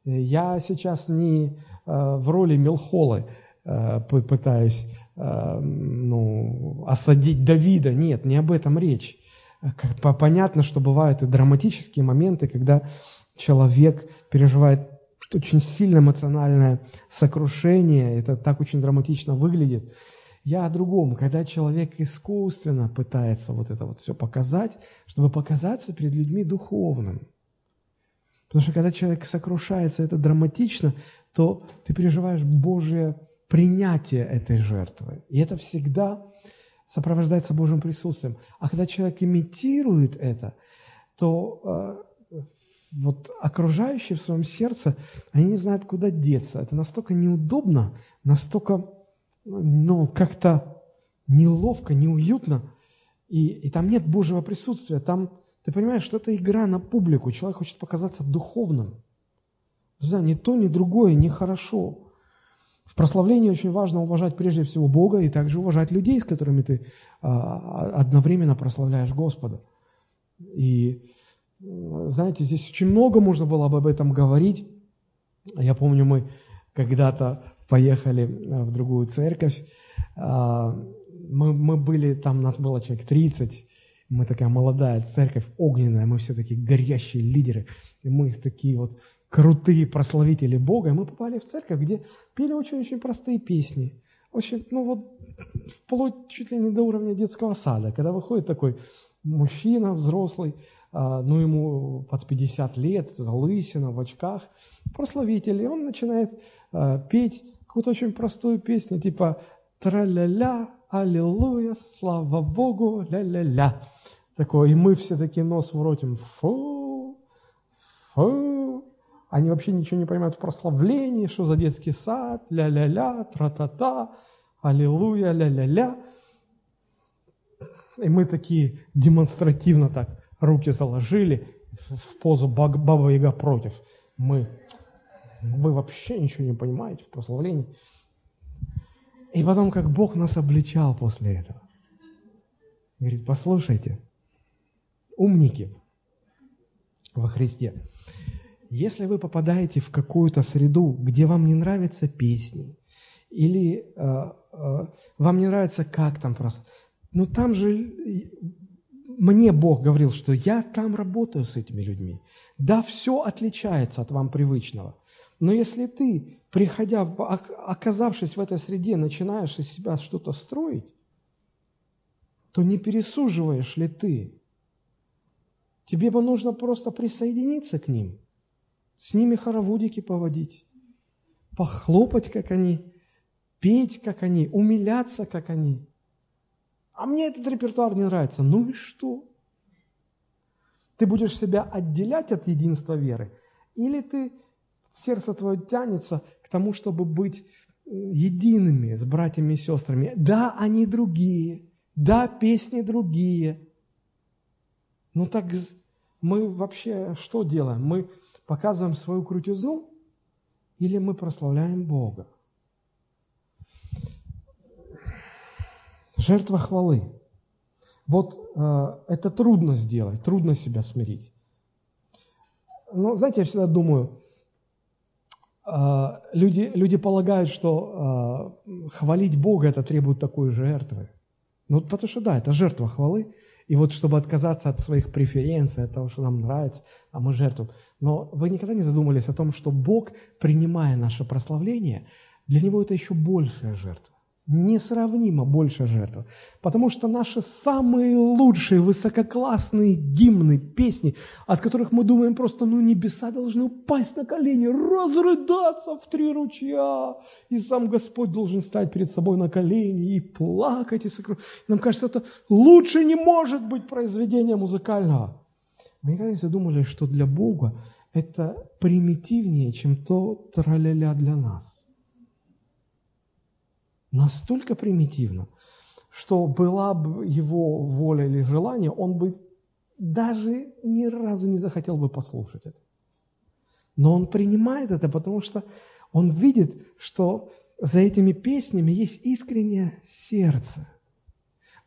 Я сейчас не э, в роли Мелхолы э, пытаюсь э, ну, осадить Давида. Нет, не об этом речь. Понятно, что бывают и драматические моменты, когда человек переживает очень сильное эмоциональное сокрушение, это так очень драматично выглядит. Я о другом, когда человек искусственно пытается вот это вот все показать, чтобы показаться перед людьми духовным. Потому что когда человек сокрушается, это драматично, то ты переживаешь Божье принятие этой жертвы. И это всегда сопровождается Божьим присутствием. А когда человек имитирует это, то э, вот окружающие в своем сердце, они не знают, куда деться. Это настолько неудобно, настолько ну, как-то неловко, неуютно, и, и там нет Божьего присутствия, там, ты понимаешь, что это игра на публику, человек хочет показаться духовным. Друзья, ни то, ни другое нехорошо. В прославлении очень важно уважать прежде всего Бога и также уважать людей, с которыми ты а, одновременно прославляешь Господа. И, знаете, здесь очень много можно было бы об этом говорить. Я помню, мы когда-то поехали э, в другую церковь. А, мы, мы были, там нас было человек 30, мы такая молодая церковь, огненная, мы все такие горящие лидеры, и мы такие вот крутые прославители Бога, и мы попали в церковь, где пели очень-очень простые песни. Очень, ну вот, вплоть чуть ли не до уровня детского сада, когда выходит такой мужчина взрослый, ну ему под 50 лет, залысина, в очках, прославитель, и он начинает а, петь какую-то очень простую песню, типа «Тра-ля-ля, аллилуйя, слава Богу, ля-ля-ля». Такое, и мы все такие нос воротим «Фу, фу, Они вообще ничего не понимают в прославлении, что за детский сад, ля-ля-ля, тра-та-та, аллилуйя, ля-ля-ля. И мы такие демонстративно так руки заложили в позу Баба Яга против. Мы, вы вообще ничего не понимаете в прославлении. И потом, как Бог нас обличал после этого. Говорит, послушайте, умники во Христе, если вы попадаете в какую-то среду, где вам не нравятся песни, или э, э, вам не нравится, как там просто, ну там же мне Бог говорил, что я там работаю с этими людьми. Да, все отличается от вам привычного. Но если ты, приходя, оказавшись в этой среде, начинаешь из себя что-то строить, то не пересуживаешь ли ты? Тебе бы нужно просто присоединиться к ним, с ними хороводики поводить, похлопать, как они, петь, как они, умиляться, как они. А мне этот репертуар не нравится. Ну и что? Ты будешь себя отделять от единства веры? Или ты, сердце твое тянется к тому, чтобы быть едиными с братьями и сестрами? Да, они другие – да, песни другие. Ну так мы вообще что делаем? Мы показываем свою крутизну или мы прославляем Бога? Жертва хвалы. Вот э, это трудно сделать, трудно себя смирить. Но, знаете, я всегда думаю, э, люди, люди полагают, что э, хвалить Бога это требует такой жертвы. Ну, потому что да, это жертва хвалы. И вот чтобы отказаться от своих преференций, от того, что нам нравится, а мы жертвуем. Но вы никогда не задумывались о том, что Бог, принимая наше прославление, для Него это еще большая жертва несравнимо больше жертв. Потому что наши самые лучшие, высококлассные гимны, песни, от которых мы думаем просто, ну небеса должны упасть на колени, разрыдаться в три ручья, и сам Господь должен стать перед собой на колени и плакать, и сокрушать. Нам кажется, это лучше не может быть произведение музыкального. Мы никогда не задумались, что для Бога это примитивнее, чем то траля для нас настолько примитивно, что была бы его воля или желание, он бы даже ни разу не захотел бы послушать это. Но он принимает это, потому что он видит, что за этими песнями есть искреннее сердце.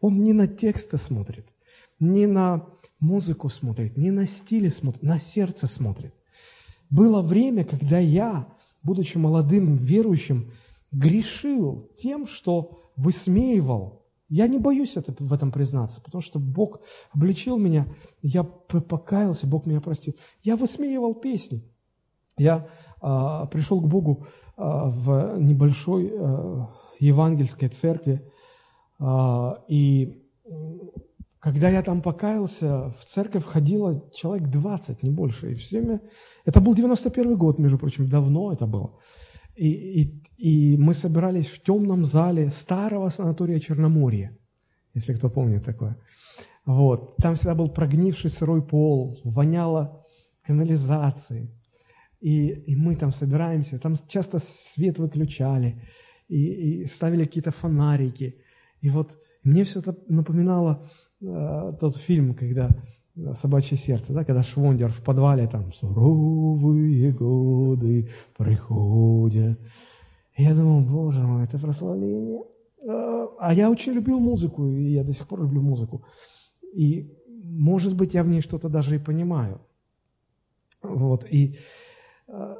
Он не на тексты смотрит, не на музыку смотрит, не на стили смотрит, на сердце смотрит. Было время, когда я, будучи молодым верующим, грешил тем, что высмеивал. Я не боюсь это, в этом признаться, потому что Бог обличил меня, я покаялся, Бог меня простил. Я высмеивал песни. Я а, пришел к Богу а, в небольшой а, евангельской церкви, а, и когда я там покаялся, в церковь ходило человек 20, не больше. И все время... Это был 91 год, между прочим, давно это было. И, и, и мы собирались в темном зале старого санатория Черноморья, если кто помнит такое. Вот. Там всегда был прогнивший сырой пол, воняло канализацией. И, и мы там собираемся, там часто свет выключали, и, и ставили какие-то фонарики. И вот мне все это напоминало э, тот фильм, когда собачье сердце, да, когда Швондер в подвале там суровые годы приходят. Я думал, боже мой, это прославление. А, а я очень любил музыку, и я до сих пор люблю музыку. И, может быть, я в ней что-то даже и понимаю. Вот, и, а,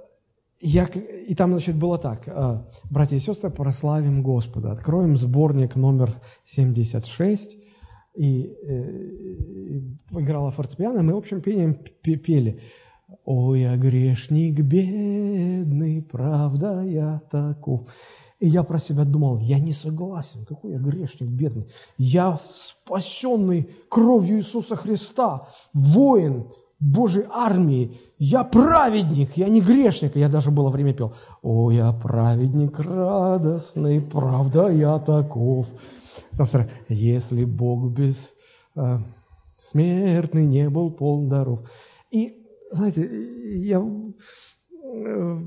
я, и там, значит, было так. А, Братья и сестры, прославим Господа. Откроем сборник номер 76 и, и играла фортепиано, мы общим пением пели. «Ой, я грешник бедный, правда я таков». И я про себя думал, я не согласен, какой я грешник бедный. Я спасенный кровью Иисуса Христа, воин Божьей армии. Я праведник, я не грешник. Я даже было время пел. О, я праведник радостный, правда я таков. Автор, если Бог без э, смертный не был полн даров. И, знаете, я э,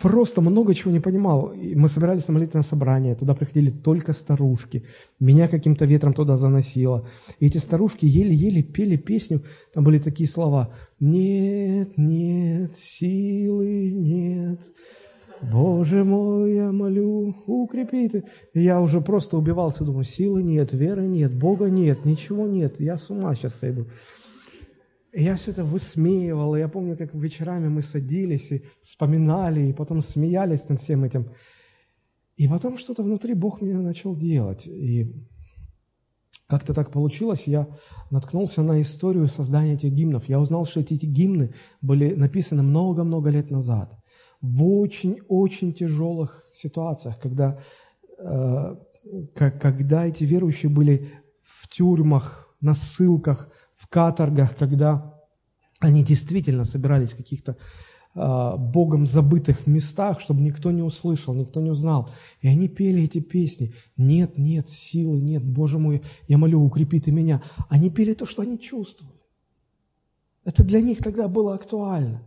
просто много чего не понимал. Мы собирались на молитвенное собрание, туда приходили только старушки. Меня каким-то ветром туда заносило. И эти старушки еле-еле пели песню. Там были такие слова. «Нет, нет, силы нет, Боже мой, я молю, укрепи ты. И я уже просто убивался, думаю, силы нет, веры нет, Бога нет, ничего нет, я с ума сейчас сойду. И я все это высмеивал, и я помню, как вечерами мы садились и вспоминали, и потом смеялись над всем этим. И потом что-то внутри Бог меня начал делать. И как-то так получилось, я наткнулся на историю создания этих гимнов. Я узнал, что эти гимны были написаны много-много лет назад – в очень-очень тяжелых ситуациях, когда, э, когда эти верующие были в тюрьмах, на ссылках, в каторгах, когда они действительно собирались в каких-то э, Богом забытых местах, чтобы никто не услышал, никто не узнал. И они пели эти песни. Нет, нет, силы нет, Боже мой, я молю, укрепи ты меня. Они пели то, что они чувствовали. Это для них тогда было актуально.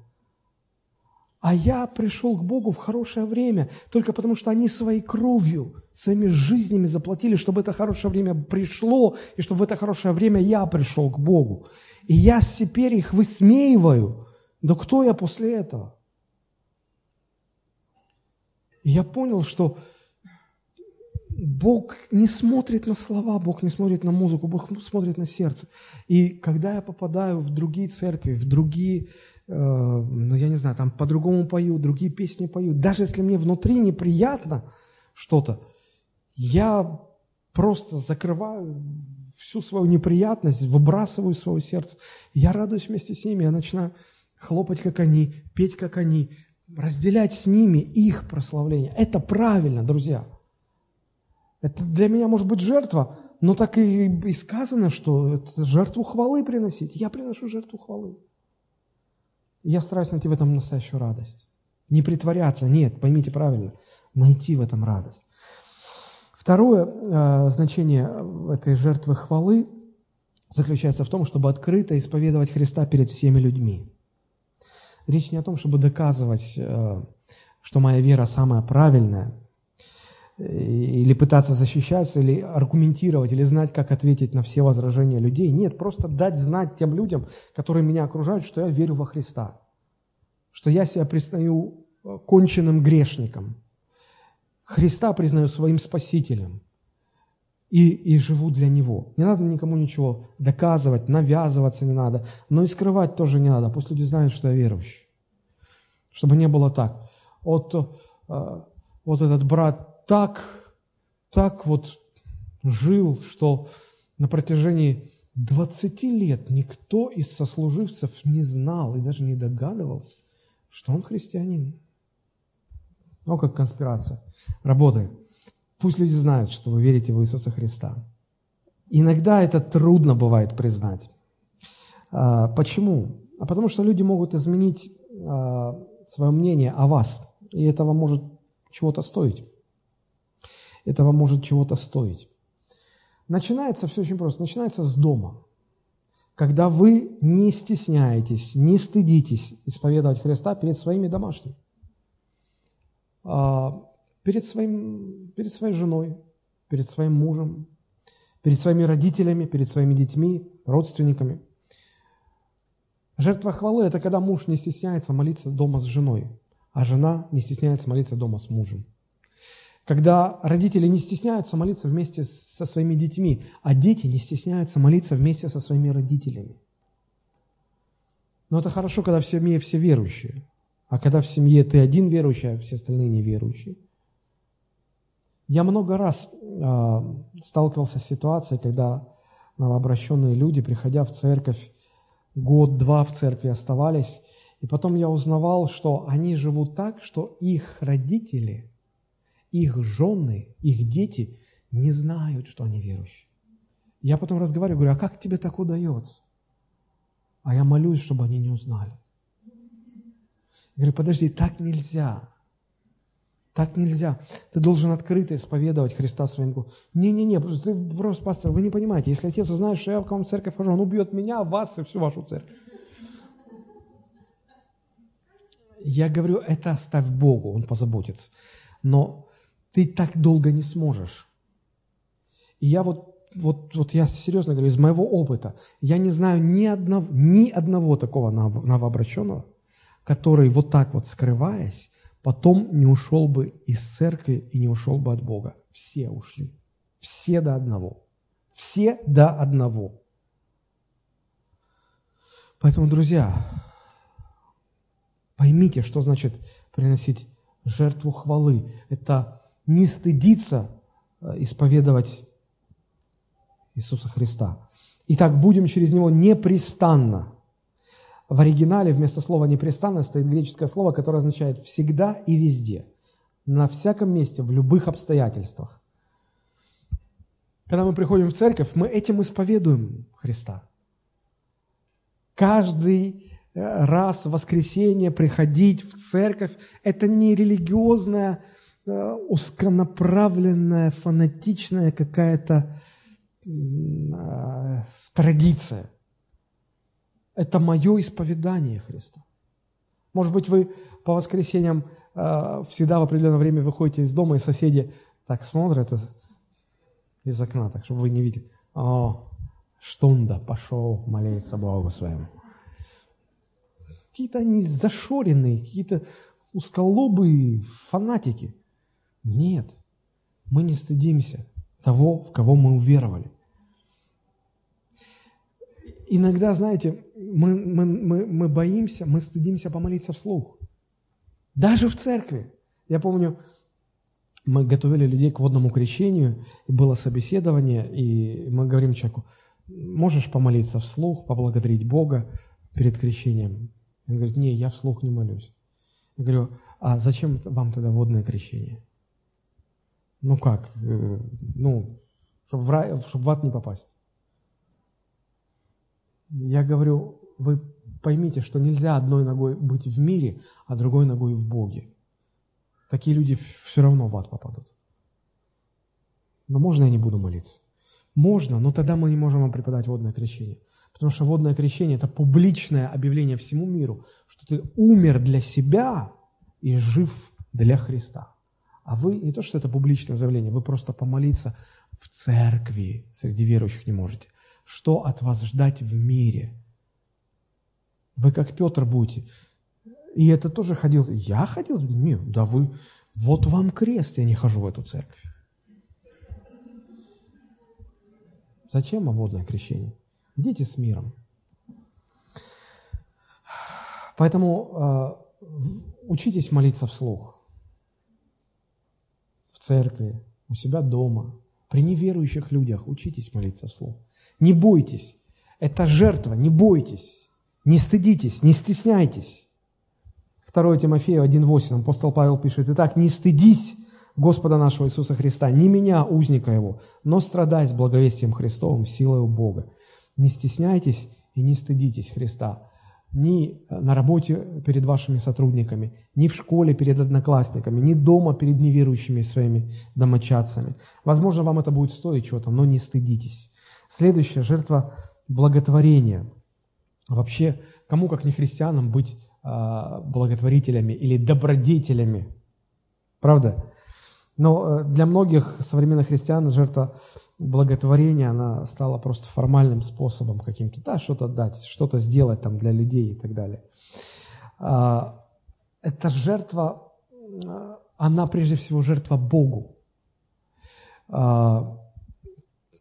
А я пришел к Богу в хорошее время, только потому что они своей кровью, своими жизнями заплатили, чтобы это хорошее время пришло, и чтобы в это хорошее время я пришел к Богу. И я теперь их высмеиваю. Да кто я после этого? И я понял, что Бог не смотрит на слова, Бог не смотрит на музыку, Бог смотрит на сердце. И когда я попадаю в другие церкви, в другие ну, я не знаю, там по-другому пою, другие песни пою. Даже если мне внутри неприятно что-то, я просто закрываю всю свою неприятность, выбрасываю свое сердце. Я радуюсь вместе с ними, я начинаю хлопать, как они, петь, как они, разделять с ними их прославление. Это правильно, друзья. Это для меня может быть жертва, но так и, и сказано, что это жертву хвалы приносить. Я приношу жертву хвалы я стараюсь найти в этом настоящую радость. Не притворяться, нет, поймите правильно, найти в этом радость. Второе э, значение этой жертвы хвалы заключается в том, чтобы открыто исповедовать Христа перед всеми людьми. Речь не о том, чтобы доказывать, э, что моя вера самая правильная, или пытаться защищаться, или аргументировать, или знать, как ответить на все возражения людей. Нет, просто дать знать тем людям, которые меня окружают, что я верю во Христа, что я себя признаю э, конченным грешником, Христа признаю своим Спасителем и, и живу для Него. Не надо никому ничего доказывать, навязываться не надо, но и скрывать тоже не надо. Пусть люди знают, что я верующий. Чтобы не было так. Вот, э, вот этот брат так, так вот жил, что на протяжении 20 лет никто из сослуживцев не знал и даже не догадывался, что он христианин. Ну, как конспирация. Работает. Пусть люди знают, что вы верите в Иисуса Христа. Иногда это трудно бывает признать. А, почему? А потому что люди могут изменить а, свое мнение о вас, и это вам может чего-то стоить этого может чего-то стоить. Начинается все очень просто. Начинается с дома. Когда вы не стесняетесь, не стыдитесь исповедовать Христа перед своими домашними, а, перед, своим, перед своей женой, перед своим мужем, перед своими родителями, перед своими детьми, родственниками. Жертва хвалы – это когда муж не стесняется молиться дома с женой, а жена не стесняется молиться дома с мужем когда родители не стесняются молиться вместе со своими детьми, а дети не стесняются молиться вместе со своими родителями. Но это хорошо, когда в семье все верующие. А когда в семье ты один верующий, а все остальные неверующие. Я много раз э, сталкивался с ситуацией, когда новообращенные люди, приходя в церковь, год-два в церкви оставались, и потом я узнавал, что они живут так, что их родители – их жены, их дети не знают, что они верующие. Я потом разговариваю, говорю, а как тебе так удается? А я молюсь, чтобы они не узнали. Я говорю, подожди, так нельзя. Так нельзя. Ты должен открыто исповедовать Христа своим голосом. Не-не-не, ты просто, пастор, вы не понимаете, если отец узнает, что я к вам в церковь хожу, он убьет меня, вас и всю вашу церковь. я говорю, это оставь Богу, Он позаботится. Но ты так долго не сможешь. И я вот, вот, вот я серьезно говорю, из моего опыта, я не знаю ни одного, ни одного такого новообращенного, который вот так вот скрываясь, потом не ушел бы из церкви и не ушел бы от Бога. Все ушли. Все до одного. Все до одного. Поэтому, друзья, поймите, что значит приносить жертву хвалы. Это не стыдиться э, исповедовать Иисуса Христа. Итак, будем через Него непрестанно. В оригинале вместо слова «непрестанно» стоит греческое слово, которое означает «всегда и везде», на всяком месте, в любых обстоятельствах. Когда мы приходим в церковь, мы этим исповедуем Христа. Каждый э, раз в воскресенье приходить в церковь – это не религиозная, узконаправленная, фанатичная какая-то э, традиция. Это мое исповедание Христа. Может быть, вы по воскресеньям всегда в определенное время выходите из дома, и соседи так смотрят из окна, так чтобы вы не видели. О, штунда, пошел молиться Богу своему. Какие-то они зашоренные, какие-то узколобые фанатики. Нет, мы не стыдимся того, в кого мы уверовали. Иногда, знаете, мы, мы, мы, мы боимся, мы стыдимся помолиться вслух. Даже в церкви. Я помню, мы готовили людей к водному крещению, и было собеседование, и мы говорим человеку, можешь помолиться вслух, поблагодарить Бога перед крещением? Он говорит, не, я вслух не молюсь. Я говорю, а зачем вам тогда водное крещение? Ну как, э, ну, чтобы в, рай, чтобы в ад не попасть. Я говорю, вы поймите, что нельзя одной ногой быть в мире, а другой ногой в Боге. Такие люди все равно в ад попадут. Но можно я не буду молиться? Можно, но тогда мы не можем вам преподать водное крещение. Потому что водное крещение – это публичное объявление всему миру, что ты умер для себя и жив для Христа. А вы не то, что это публичное заявление, вы просто помолиться в церкви среди верующих не можете. Что от вас ждать в мире? Вы как Петр будете. И это тоже ходил. Я ходил? Нет, да вы. Вот вам крест, я не хожу в эту церковь. Зачем вам водное крещение? Идите с миром. Поэтому э, учитесь молиться вслух. Церкви, у себя дома, при неверующих людях учитесь молиться вслух. Не бойтесь. Это жертва, не бойтесь. Не стыдитесь, не стесняйтесь. 2 Тимофею 1.8 апостол Павел пишет, «Итак, не стыдись Господа нашего Иисуса Христа, не меня, узника Его, но страдай с благовестием Христовым, силой Бога, не стесняйтесь и не стыдитесь Христа. Ни на работе перед вашими сотрудниками, ни в школе перед одноклассниками, ни дома перед неверующими своими домочадцами. Возможно, вам это будет стоить чего-то, но не стыдитесь. Следующая жертва – благотворения. Вообще, кому, как не христианам, быть а, благотворителями или добродетелями? Правда? Но э, для многих современных христиан жертва благотворения, она стала просто формальным способом каким-то, да, что-то дать, что-то сделать там для людей и так далее. А, эта жертва, э, она прежде всего жертва Богу. А,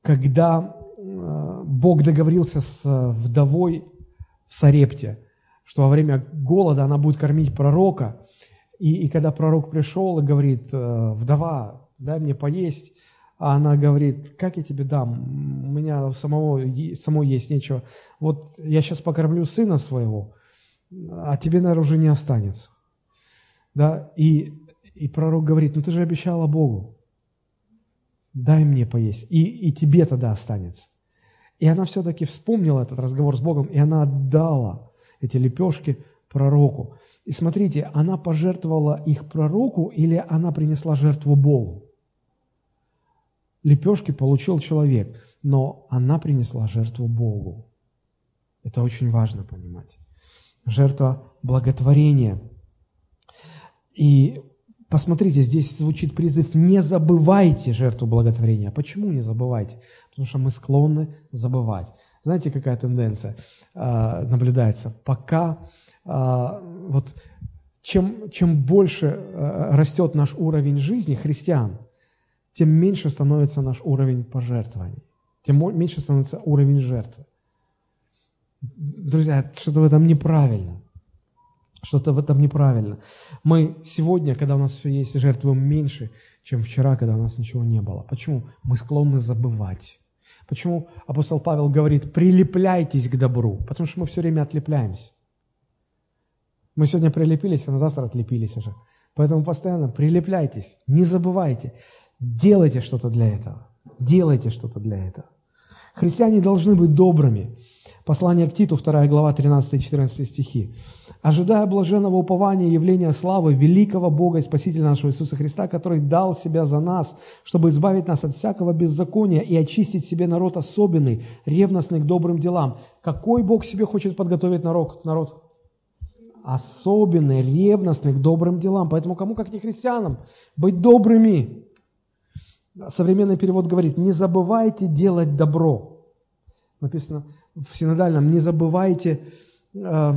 когда э, Бог договорился с вдовой в Сарепте, что во время голода она будет кормить пророка, и, и когда пророк пришел и говорит, вдова, дай мне поесть, а она говорит, как я тебе дам? У меня самого, самой есть нечего. Вот я сейчас покормлю сына своего, а тебе, наверное, уже не останется. Да? И, и пророк говорит, ну ты же обещала Богу, дай мне поесть, и, и тебе тогда останется. И она все-таки вспомнила этот разговор с Богом, и она отдала эти лепешки пророку. И смотрите, она пожертвовала их пророку или она принесла жертву Богу? лепешки получил человек, но она принесла жертву Богу. Это очень важно понимать. Жертва благотворения. И посмотрите, здесь звучит призыв «не забывайте жертву благотворения». Почему не забывайте? Потому что мы склонны забывать. Знаете, какая тенденция э, наблюдается? Пока вот чем, чем больше э, растет наш уровень жизни христиан, тем меньше становится наш уровень пожертвований, тем меньше становится уровень жертвы. Друзья, что-то в этом неправильно. Что-то в этом неправильно. Мы сегодня, когда у нас все есть, жертвуем меньше, чем вчера, когда у нас ничего не было. Почему? Мы склонны забывать. Почему апостол Павел говорит, прилепляйтесь к добру? Потому что мы все время отлепляемся. Мы сегодня прилепились, а на завтра отлепились уже. Поэтому постоянно прилепляйтесь, не забывайте, делайте что-то для этого. Делайте что-то для этого. Христиане должны быть добрыми. Послание к Титу, 2 глава, 13-14 стихи. «Ожидая блаженного упования явления славы великого Бога и Спасителя нашего Иисуса Христа, который дал себя за нас, чтобы избавить нас от всякого беззакония и очистить себе народ особенный, ревностный к добрым делам». Какой Бог себе хочет подготовить народ? народ? Особенный, ревностный к добрым делам. Поэтому кому, как не христианам, быть добрыми. Современный перевод говорит, не забывайте делать добро. Написано, в синодальном, не забывайте э,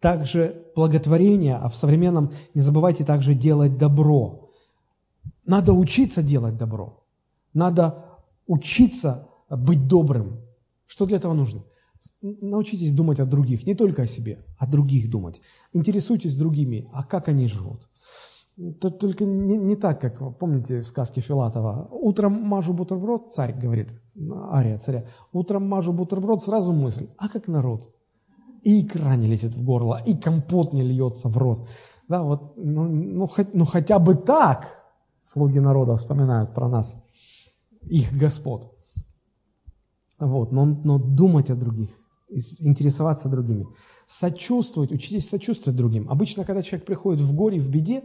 также благотворение, а в современном не забывайте также делать добро. Надо учиться делать добро. Надо учиться быть добрым. Что для этого нужно? Научитесь думать о других, не только о себе, о других думать. Интересуйтесь другими, а как они живут. Только не, не так, как, помните, в сказке Филатова. Утром мажу бутерброд, царь говорит, ария царя, утром мажу бутерброд, сразу мысль, а как народ? И икра не лезет в горло, и компот не льется в рот. Да, вот, ну, ну, хоть, ну хотя бы так слуги народа вспоминают про нас, их Господ. Вот, но, но думать о других, интересоваться другими, сочувствовать, учитесь сочувствовать другим. Обычно, когда человек приходит в горе, в беде,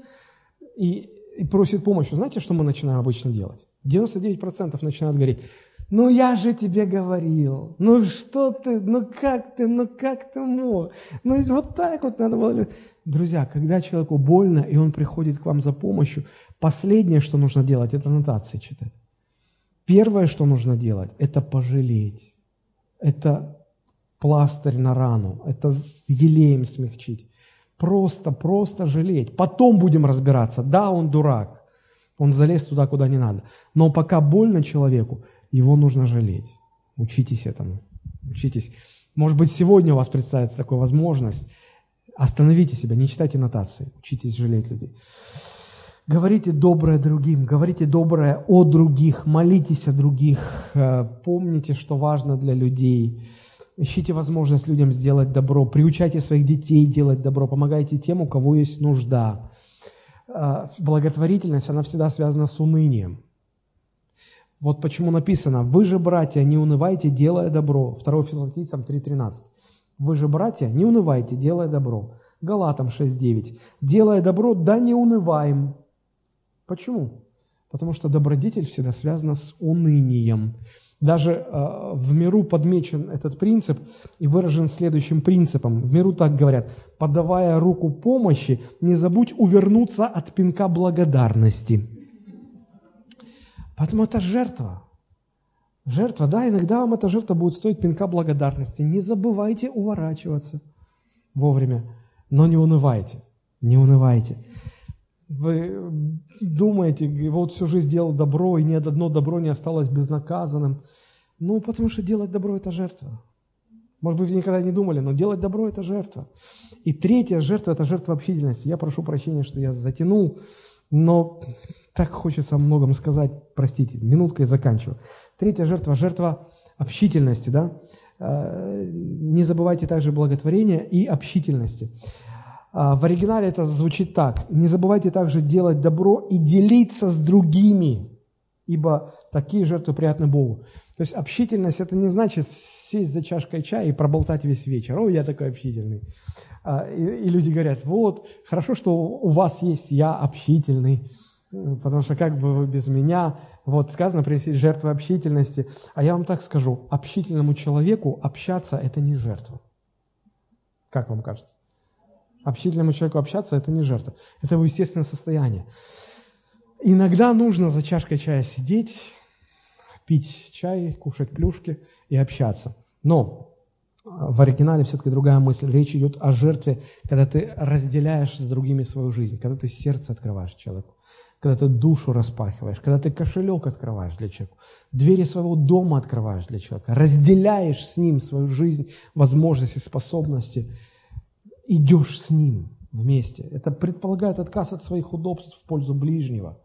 и, и просит помощи, знаете, что мы начинаем обычно делать? 99% начинают говорить, ну я же тебе говорил, ну что ты, ну как ты, ну как ты мог? Ну вот так вот надо было. Друзья, когда человеку больно, и он приходит к вам за помощью, последнее, что нужно делать, это нотации читать. Первое, что нужно делать, это пожалеть. Это пластырь на рану, это елеем смягчить. Просто, просто жалеть. Потом будем разбираться. Да, он дурак. Он залез туда, куда не надо. Но пока больно человеку, его нужно жалеть. Учитесь этому. Учитесь. Может быть, сегодня у вас представится такая возможность. Остановите себя, не читайте нотации. Учитесь жалеть людей. Говорите доброе другим, говорите доброе о других, молитесь о других, э, помните, что важно для людей. Ищите возможность людям сделать добро, приучайте своих детей делать добро, помогайте тем, у кого есть нужда. А, благотворительность, она всегда связана с унынием. Вот почему написано, вы же, братья, не унывайте, делая добро. 2 Фессалоникийцам 3.13. Вы же, братья, не унывайте, делая добро. Галатам 6.9. Делая добро, да не унываем. Почему? Потому что добродетель всегда связана с унынием. Даже э, в миру подмечен этот принцип и выражен следующим принципом. В миру так говорят, подавая руку помощи, не забудь увернуться от пинка благодарности. Поэтому это жертва. Жертва, да, иногда вам эта жертва будет стоить пинка благодарности. Не забывайте уворачиваться вовремя, но не унывайте, не унывайте. Вы думаете, вот всю жизнь делал добро, и ни одно добро не осталось безнаказанным. Ну, потому что делать добро – это жертва. Может быть, вы никогда не думали, но делать добро – это жертва. И третья жертва – это жертва общительности. Я прошу прощения, что я затянул, но так хочется о многом сказать. Простите, минуткой заканчиваю. Третья жертва – жертва общительности. Да? Э, не забывайте также благотворения и общительности. А, в оригинале это звучит так. Не забывайте также делать добро и делиться с другими, ибо такие жертвы приятны Богу. То есть общительность – это не значит сесть за чашкой чая и проболтать весь вечер. О, я такой общительный. А, и, люди говорят, вот, хорошо, что у вас есть я общительный, потому что как бы вы без меня, вот сказано принести жертву общительности. А я вам так скажу, общительному человеку общаться – это не жертва. Как вам кажется? Общительному человеку общаться – это не жертва. Это его естественное состояние. Иногда нужно за чашкой чая сидеть, пить чай, кушать плюшки и общаться. Но в оригинале все-таки другая мысль. Речь идет о жертве, когда ты разделяешь с другими свою жизнь, когда ты сердце открываешь человеку, когда ты душу распахиваешь, когда ты кошелек открываешь для человека, двери своего дома открываешь для человека, разделяешь с ним свою жизнь, возможности, способности, идешь с ним вместе. Это предполагает отказ от своих удобств в пользу ближнего.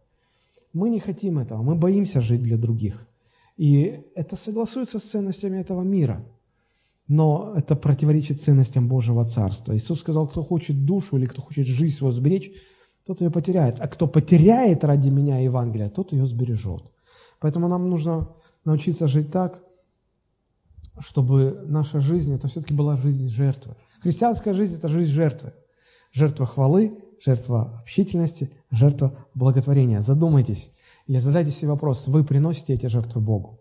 Мы не хотим этого, мы боимся жить для других. И это согласуется с ценностями этого мира – но это противоречит ценностям Божьего Царства. Иисус сказал, кто хочет душу или кто хочет жизнь свою сберечь, тот ее потеряет. А кто потеряет ради меня Евангелие, тот ее сбережет. Поэтому нам нужно научиться жить так, чтобы наша жизнь, это все-таки была жизнь жертвы. Христианская жизнь – это жизнь жертвы. Жертва хвалы, жертва общительности, жертва благотворения. Задумайтесь или задайте себе вопрос, вы приносите эти жертвы Богу?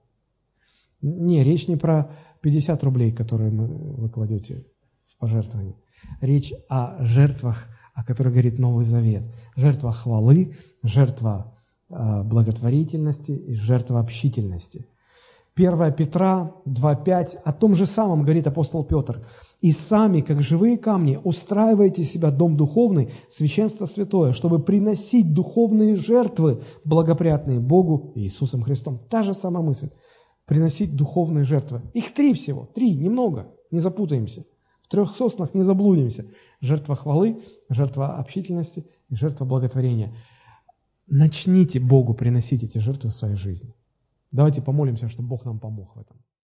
Не, речь не про 50 рублей, которые вы кладете в пожертвование. Речь о жертвах, о которых говорит Новый Завет. Жертва хвалы, жертва э, благотворительности и жертва общительности. 1 Петра 2.5 о том же самом говорит апостол Петр. «И сами, как живые камни, устраивайте себя дом духовный, священство святое, чтобы приносить духовные жертвы, благоприятные Богу и Иисусом Христом». Та же самая мысль приносить духовные жертвы. Их три всего, три, немного, не запутаемся. В трех соснах не заблудимся. Жертва хвалы, жертва общительности и жертва благотворения. Начните Богу приносить эти жертвы в своей жизни. Давайте помолимся, чтобы Бог нам помог в этом.